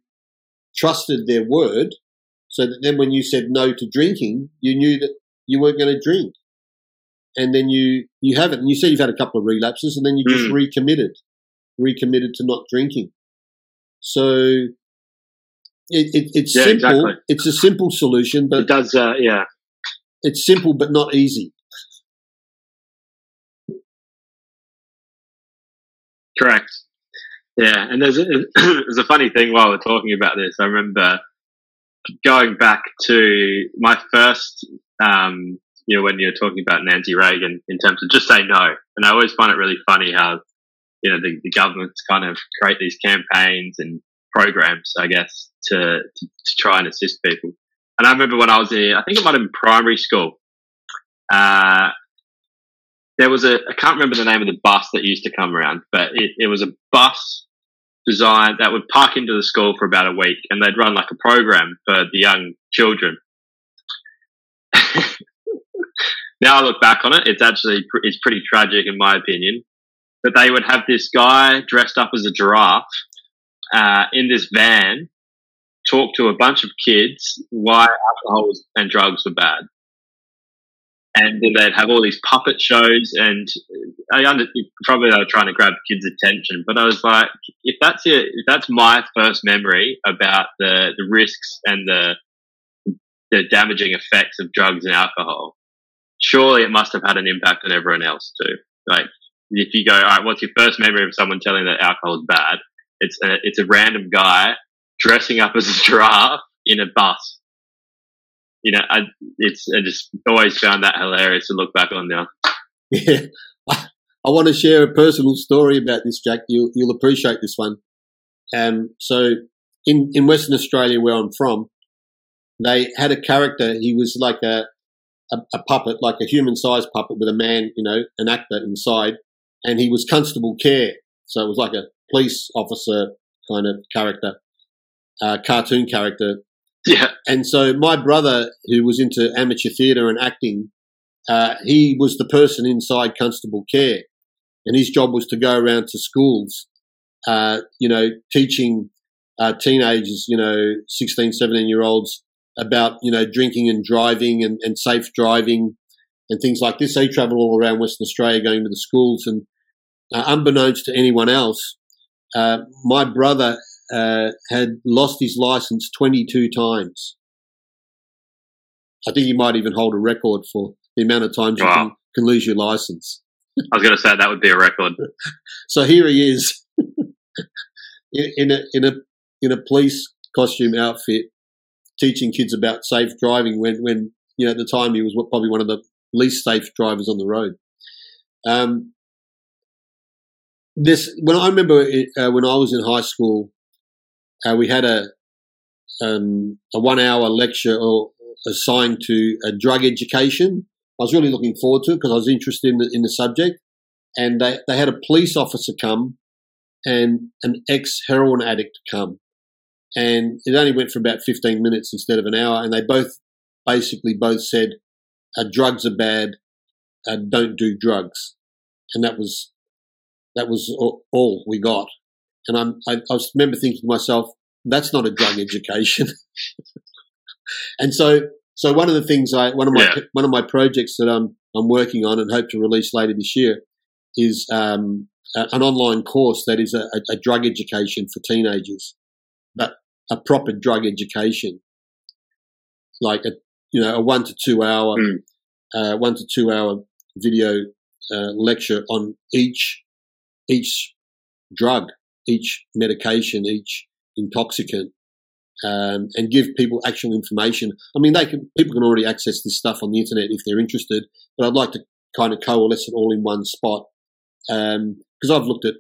trusted their word so that then when you said no to drinking, you knew that you weren't going to drink. And then you, you haven't. And you said you've had a couple of relapses and then you just mm. recommitted, recommitted to not drinking. So it, it, it's yeah, simple. Exactly. It's a simple solution, but it does, uh, yeah. It's simple, but not easy. Correct. Yeah, and there's a, there's a funny thing while we're talking about this. I remember going back to my first, um, you know, when you're talking about Nancy Reagan in terms of just say no. And I always find it really funny how, you know, the, the governments kind of create these campaigns and programs, I guess, to, to, to try and assist people. And I remember when I was in, I think it might have been primary school, uh, there was a I can't remember the name of the bus that used to come around, but it, it was a bus designed that would park into the school for about a week, and they'd run like a program for the young children. Now I look back on it, it's actually it's pretty tragic in my opinion. But they would have this guy dressed up as a giraffe uh, in this van talk to a bunch of kids why alcohol and drugs were bad and then they'd have all these puppet shows and I under, probably they were trying to grab kids' attention, but I was like, if that's it, if that's my first memory about the, the risks and the the damaging effects of drugs and alcohol, surely it must have had an impact on everyone else too. Like if you go, all right, what's your first memory of someone telling that alcohol is bad? It's a, it's a random guy dressing up as a giraffe in a bus you know, I, it's I just always found that hilarious to look back on now. Yeah, I, want to share a personal story about this, Jack. You, you'll appreciate this one. Um, so in in Western Australia, where I'm from, they had a character. He was like a a, a puppet, like a human sized puppet with a man, you know, an actor inside, and he was Constable Care. So it was like a police officer kind of character, uh, cartoon character Yeah. And so my brother, who was into amateur theatre and acting, uh, he was the person inside constable care, and his job was to go around to schools, uh, you know, teaching uh, teenagers, you know, 16, 17 year olds about, you know, drinking and driving and, and safe driving and things like this. They travel all around Western Australia going to the schools and uh, unbeknownst to anyone else, uh, my brother uh, had lost his license 22 times. I think he might even hold a record for the amount of times wow. you can, can lose your license. I was going to say that would be a record. so here he is in a in a in a police costume outfit, teaching kids about safe driving. When when you know at the time he was probably one of the least safe drivers on the road. Um, this when I remember it, uh, when I was in high school, uh, we had a um, a one hour lecture or assigned to a drug education. I was really looking forward to it because I was interested in the, in the subject. And they, they had a police officer come and an ex heroin addict come. And it only went for about 15 minutes instead of an hour. And they both basically both said, uh, drugs are bad, uh, don't do drugs. And that was that was all we got. And I'm, I, I remember thinking to myself, that's not a drug education. and so, so one of the things I, one of my, yeah. one of my projects that I'm, I'm working on and hope to release later this year is um, a, an online course that is a, a, drug education for teenagers, a proper drug education, like a you know a one to two hour, mm. uh, one to two hour video uh, lecture on each each drug, each medication, each intoxicant, um, and give people actual information. I mean, they can people can already access this stuff on the internet if they're interested, but I'd like to kind of coalesce it all in one spot because um, I've looked at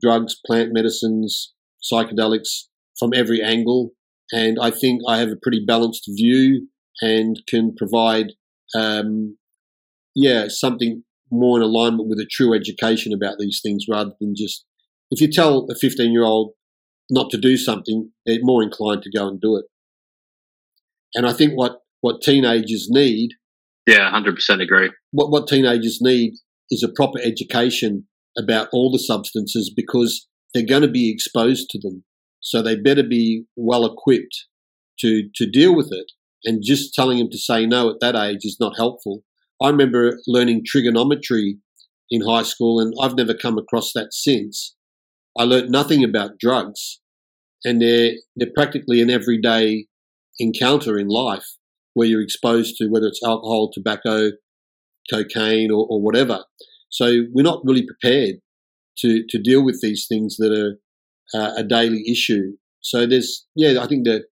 drugs, plant medicines, psychedelics from every angle, and I think I have a pretty balanced view and can provide, um, yeah, something more in alignment with a true education about these things rather than just if you tell a 15 year old not to do something, they're more inclined to go and do it. And I think what, what teenagers need. Yeah, 100% agree. What, what teenagers need is a proper education about all the substances because they're going to be exposed to them. So they better be well equipped to, to deal with it. And just telling them to say no at that age is not helpful. I remember learning trigonometry in high school, and I've never come across that since. I learnt nothing about drugs, and they're they're practically an everyday encounter in life where you're exposed to whether it's alcohol, tobacco, cocaine, or, or whatever. So we're not really prepared to to deal with these things that are uh, a daily issue. So there's yeah, I think the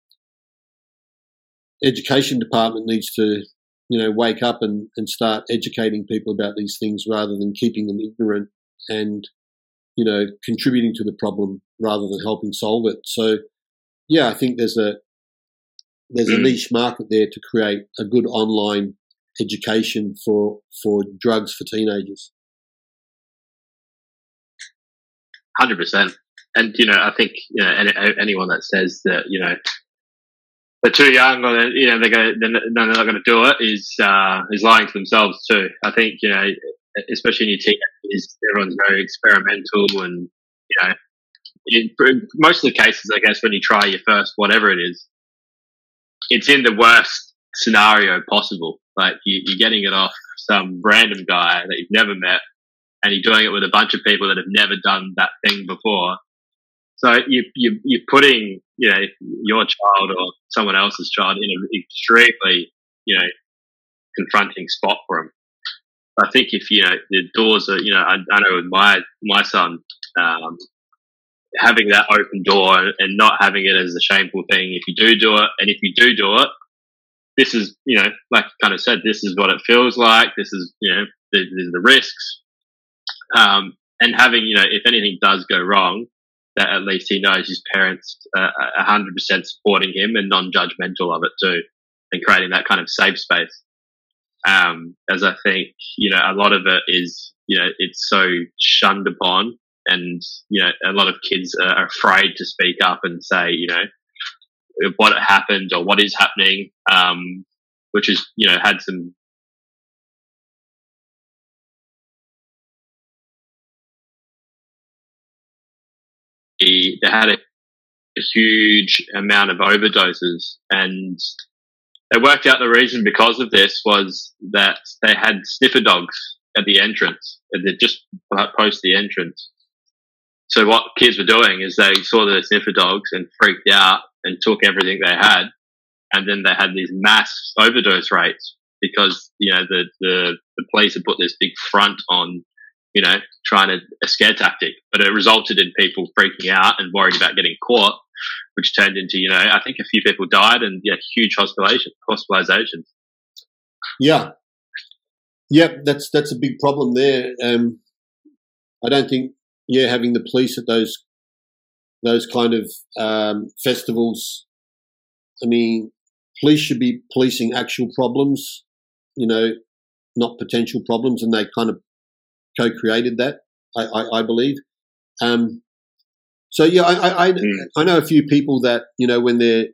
education department needs to you know, wake up and, and start educating people about these things rather than keeping them ignorant and, you know, contributing to the problem rather than helping solve it. So, yeah, I think there's a there's a mm. niche market there to create a good online education for for drugs for teenagers. Hundred percent, and you know, I think you know anyone that says that you know they're too young or you know they're going they're, they're not going to do it is uh, is lying to themselves too. I think you know, especially in your teenagers, everyone's very experimental and you know, in most of the cases, I guess when you try your first whatever it is, it's in the worst scenario possible. Like you, you're getting it off some random guy that you've never met, and you're doing it with a bunch of people that have never done that thing before. So you, you, you're putting, you know, your child or someone else's child in an extremely, you know, confronting spot for them. I think if, you know, the doors are, you know, I, I know with my, my son, um, having that open door and not having it as a shameful thing if you do do it. And if you do do it, this is, you know, like kind of said, this is what it feels like. This is, you know, there's the risks. Um, and having, you know, if anything does go wrong, that at least he knows his parents are 100% supporting him and non-judgmental of it too, and creating that kind of safe space. Um, as I think, you know, a lot of it is, you know, it's so shunned upon and, you know, a lot of kids are afraid to speak up and say, you know, what happened or what is happening, um, which is you know had some they had a, a, huge amount of overdoses. And they worked out the reason because of this was that they had sniffer dogs at the entrance they just post the entrance. So what kids were doing is they saw the sniffer dogs and freaked out and took everything they had. And then they had these mass overdose rates because you know the the, the police had put this big front on you know, trying to a scare tactic, but it resulted in people freaking out and worried about getting caught, which turned into, you know, I think a few people died and yeah, huge hospitalization, hospitalizations. Yeah. Yep. That's, that's a big problem there. Um, I don't think, yeah, having the police at those, those kind of, um, festivals, I mean, police should be policing actual problems, you know, not potential problems, and they kind of co-created that, I, I, I believe. Um, so yeah, I, I, mm. I know a few people that you know when their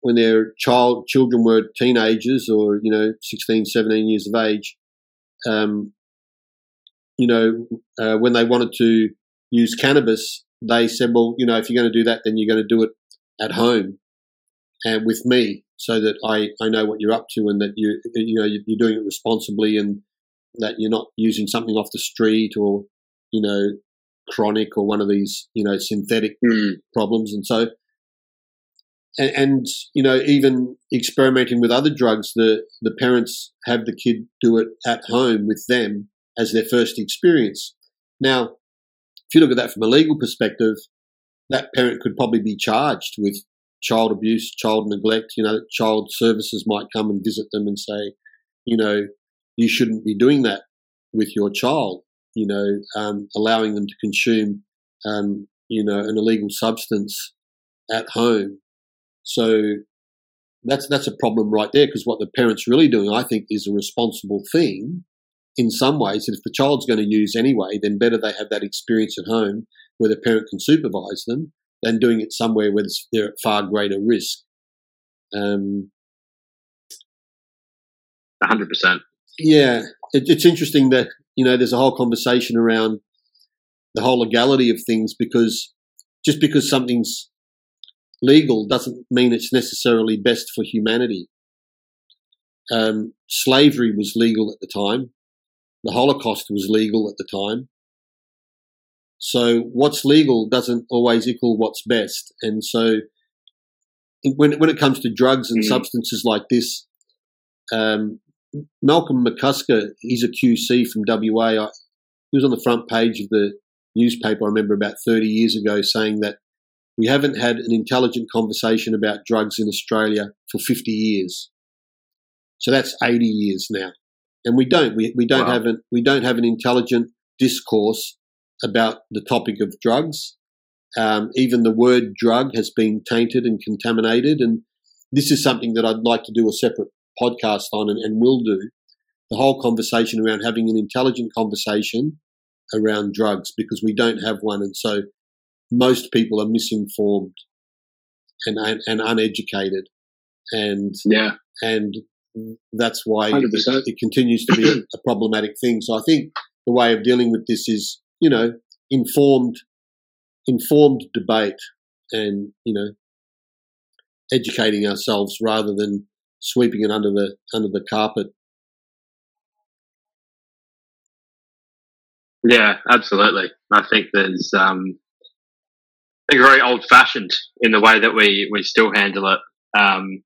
when their child children were teenagers or you know 16, 17 years of age, um, you know uh, when they wanted to use cannabis, they said, well, you know, if you're going to do that, then you're going to do it at home and with me, so that I, I know what you're up to and that you you know you're doing it responsibly and that you're not using something off the street or, you know, chronic or one of these, you know, synthetic mm. problems. And so, and, and, you know, even experimenting with other drugs, the, the parents have the kid do it at home with them as their first experience. Now, if you look at that from a legal perspective, that parent could probably be charged with child abuse, child neglect. You know, child services might come and visit them and say, you know, you shouldn't be doing that with your child. You know, um, allowing them to consume, um, you know, an illegal substance at home. So that's that's a problem right there because what the parents really doing, I think, is a responsible thing in some ways. If the child's going to use anyway, then better they have that experience at home where the parent can supervise them than doing it somewhere where they're at far greater risk. Um, 100%. Yeah, it, it's interesting that you know there's a whole conversation around the whole legality of things because just because something's legal doesn't mean it's necessarily best for humanity. Um, slavery was legal at the time. The Holocaust was legal at the time. So what's legal doesn't always equal what's best. And so when, when it comes to drugs and mm. substances like this, um, Malcolm McCusker, he's a QC from WA. I, he was on the front page of the newspaper, I remember about 30 years ago, saying that we haven't had an intelligent conversation about drugs in Australia for 50 years. So that's 80 years now. And we don't, we, we don't wow. have an, we don't have an intelligent discourse about the topic of drugs. Um, even the word drug has been tainted and contaminated. And this is something that I'd like to do a separate podcast on and, and will do the whole conversation around having an intelligent conversation around drugs because we don't have one. And so most people are misinformed and, and, and uneducated. And, yeah. and that's why it, it, continues to be a, a problematic thing. So I think the way of dealing with this is, you know, informed, informed debate and, you know, educating ourselves rather than sweeping it under the under the carpet. Yeah, absolutely. I think there's um, think very old fashioned in the way that we we still handle it. Um,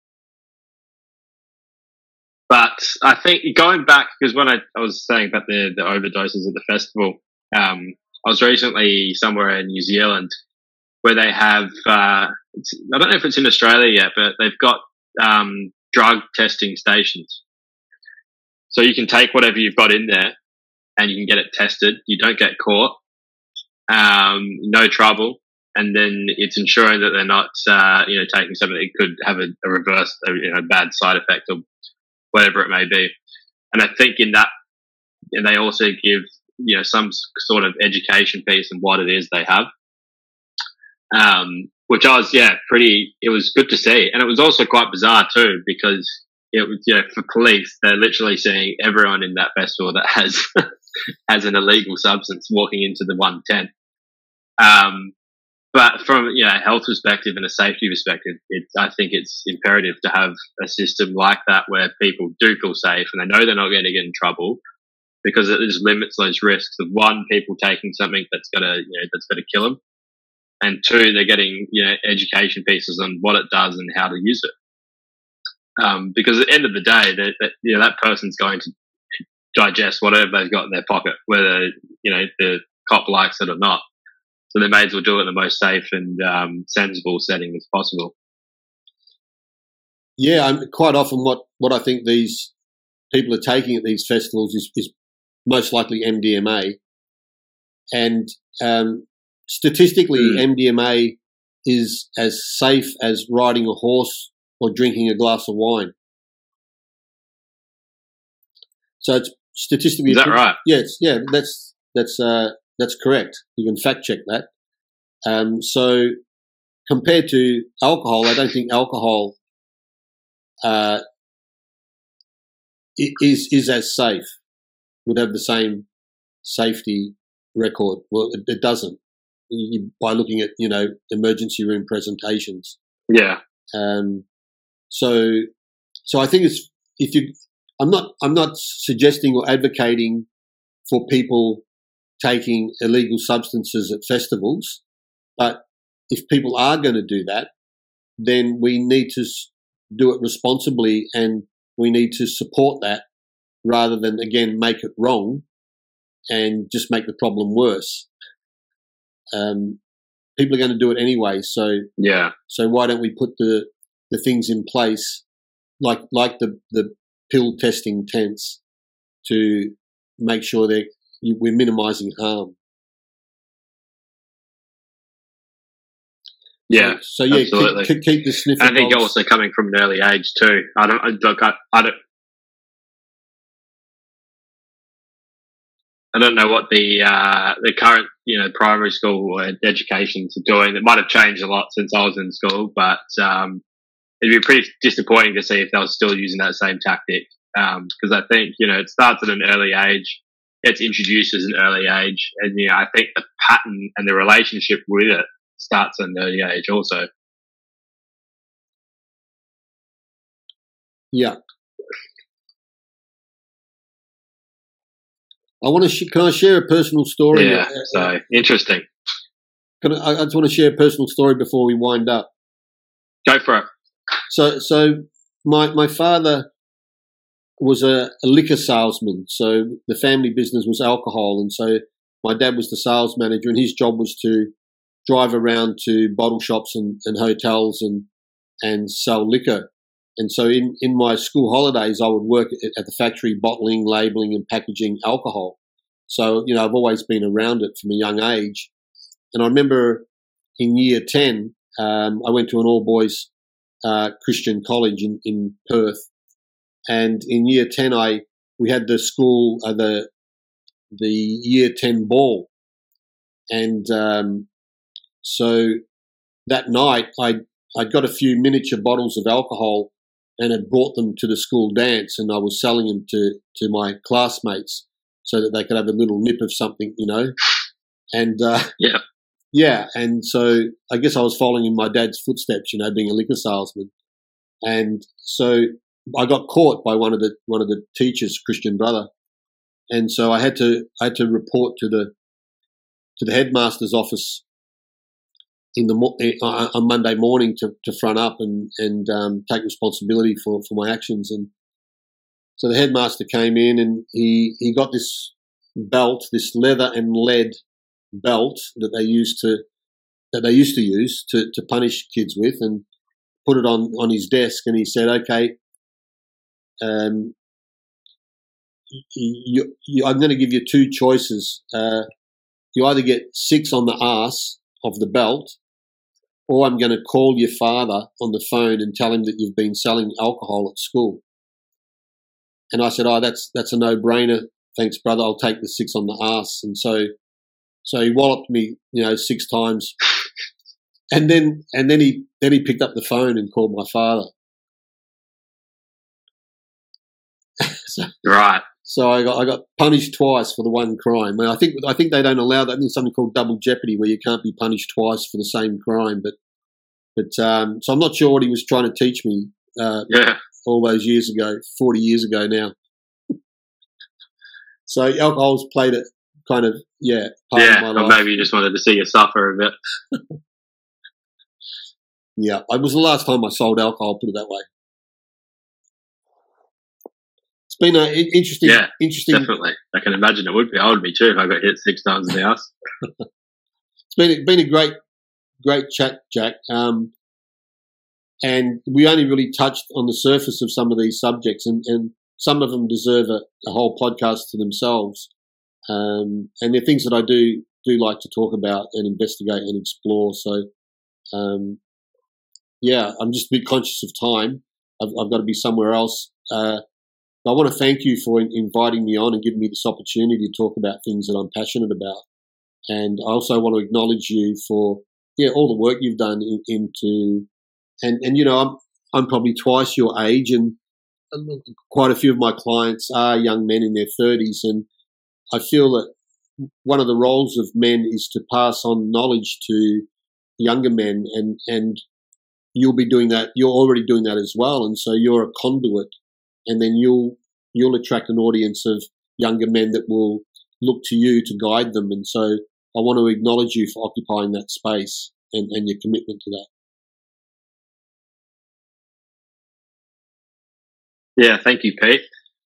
but I think going back because when I, I was saying about the the overdoses at the festival, um, I was recently somewhere in New Zealand where they have uh, I don't know if it's in Australia yet, but they've got um, drug testing stations. So you can take whatever you've got in there and you can get it tested. You don't get caught. Um, no trouble. And then it's ensuring that they're not, uh, you know, taking something that could have a, a reverse, a, you know, bad side effect or whatever it may be. And I think in that, and they also give, you know, some sort of education piece on what it is they have. Um, which I was yeah pretty. It was good to see, and it was also quite bizarre too because it was yeah for police they're literally seeing everyone in that festival that has has an illegal substance walking into the one tent. Um, but from you know, a health perspective and a safety perspective, it, I think it's imperative to have a system like that where people do feel safe and they know they're not going to get in trouble because it just limits those risks of one, people taking something that's going to, you know, that's going to kill them. And two, they're getting, you know, education pieces on what it does and how to use it. Um, because at the end of the day, that, you know, that person's going to digest whatever they've got in their pocket, whether, you know, the cop likes it or not. So they may as well do it in the most safe and um, sensible setting as possible. Yeah, I'm, quite often what, what I think these people are taking at these festivals is, is most likely MDMA. And um, statistically, mm. MDMA is as safe as riding a horse or drinking a glass of wine. So it's statistically. Is that right? Yes, yeah, that's that's uh, that's correct. You can fact check that. Um, so compared to alcohol, I don't think alcohol uh, is is as safe. Would have the same safety record. Well, it, it doesn't. By looking at you know emergency room presentations. Yeah. Um, so so I think it's if you. I'm not. I'm not suggesting or advocating for people taking illegal substances at festivals. But if people are going to do that, then we need to do it responsibly and we need to support that rather than, again, make it wrong and just make the problem worse. Um, people are going to do it anyway. So, yeah. So why don't we put the, the things in place like, like the, the pill testing tents to make sure that we're minimizing harm. Yeah. So, so yeah, absolutely. Keep, keep the sniffing. I think also coming from an early age too. I don't. I, I don't. I don't know what the uh, the current you know primary school educations are doing. It might have changed a lot since I was in school, but um, it'd be pretty disappointing to see if they were still using that same tactic. Because um, I think you know it starts at an early age, gets introduced as an early age, and you know I think the pattern and the relationship with it starts at an early age also. Yeah. I want to. Sh- can I share a personal story? Yeah. So interesting. Can I, I just want to share a personal story before we wind up. Go for it. So, so my my father was a, a liquor salesman. So the family business was alcohol, and so my dad was the sales manager, and his job was to drive around to bottle shops and, and hotels and and sell liquor. And so in, in my school holidays, I would work at, the factory bottling, labeling, and packaging alcohol. So, you know, I've always been around it from a young age. And I remember in year 10, um, I went to an all boys uh, Christian college in, in Perth. And in year 10, I, we had the school, uh, the, the year 10 ball. And, um, so that night, I I got a few miniature bottles of alcohol and had brought them to the school dance, and I was selling them to to my classmates so that they could have a little nip of something, you know. And uh, yeah, yeah, and so I guess I was following in my dad's footsteps, you know, being a liquor salesman. And so I got caught by one of the one of the teachers, Christian brother, and so I had to I had to report to the to the headmaster's office in the eh, on Monday morning to, to front up and and um, take responsibility for, for my actions. And so the headmaster came in and he he got this belt, this leather and lead belt that they used to that they used to use to, to punish kids with, and put it on on his desk. And he said, "Okay, um, you, you, I'm going to give you two choices. Uh, you either get six on the ass." of the belt, or I'm going to call your father on the phone and tell him that you've been selling alcohol at school. And I said, "Oh, that's that's a no-brainer. Thanks, brother. I'll take the six on the ass." And so, so he walloped me, you know, six times, and then and then he then he picked up the phone and called my father. so, right. So I got I got punished twice for the one crime. I think I think they don't allow that. There's something called double jeopardy where you can't be punished twice for the same crime. But but um, so I'm not sure what he was trying to teach me. Uh, yeah. All those years ago, forty years ago now. so alcohol's played it kind of yeah. yeah, or maybe you just wanted to see you suffer a bit. yeah, it was the last time I sold alcohol. Put it that way. It's been an interesting, yeah, interesting. Definitely, I can imagine it would be. I would be too if I got hit six times in the house. it's been been a great, great chat, Jack. Um, and we only really touched on the surface of some of these subjects, and, and some of them deserve a, a whole podcast to themselves. Um, and they're things that I do do like to talk about and investigate and explore. So, um, yeah, I'm just a bit conscious of time. I've, I've got to be somewhere else. Uh, I want to thank you for inviting me on and giving me this opportunity to talk about things that I'm passionate about. And I also want to acknowledge you for yeah all the work you've done in, into and and you know I'm I'm probably twice your age and quite a few of my clients are young men in their 30s and I feel that one of the roles of men is to pass on knowledge to younger men, and and you'll be doing that. You're already doing that as well, and so you're a conduit, and then you'll you'll attract an audience of younger men that will look to you to guide them. And so I want to acknowledge you for occupying that space and, and your commitment to that. Yeah, thank you, Pete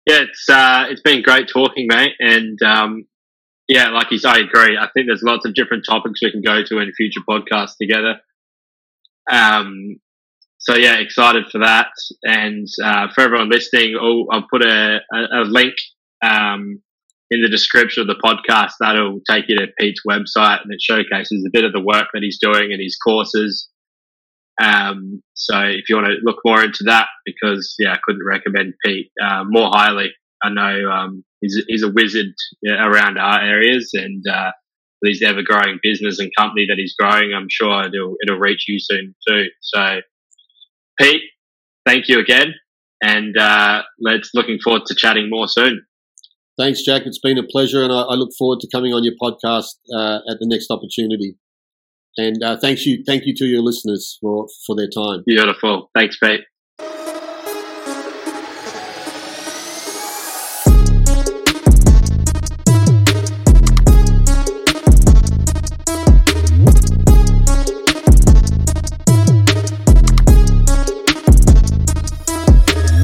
yeah, it's uh, it's been great talking, mate. And um, yeah, like you say, I agree. I think there's lots of different topics we can go to in future podcasts together. Um, so yeah, excited for that. And uh, for everyone listening, I'll, I'll put a, a, a link um, in the description of the podcast that'll take you to Pete's website and it showcases a bit of the work that he's doing and his courses um, so if you want to look more into that, because yeah, I couldn't recommend Pete uh, more highly. I know um, he's he's a wizard around our areas, and uh, his ever growing business and company that he's growing, I'm sure it'll it'll reach you soon too. So, Pete, thank you again, and uh, let's looking forward to chatting more soon. Thanks, Jack. It's been a pleasure, and I, I look forward to coming on your podcast uh, at the next opportunity. And uh, thanks you, thank you to your listeners for for their time. Beautiful. Thanks, Pete.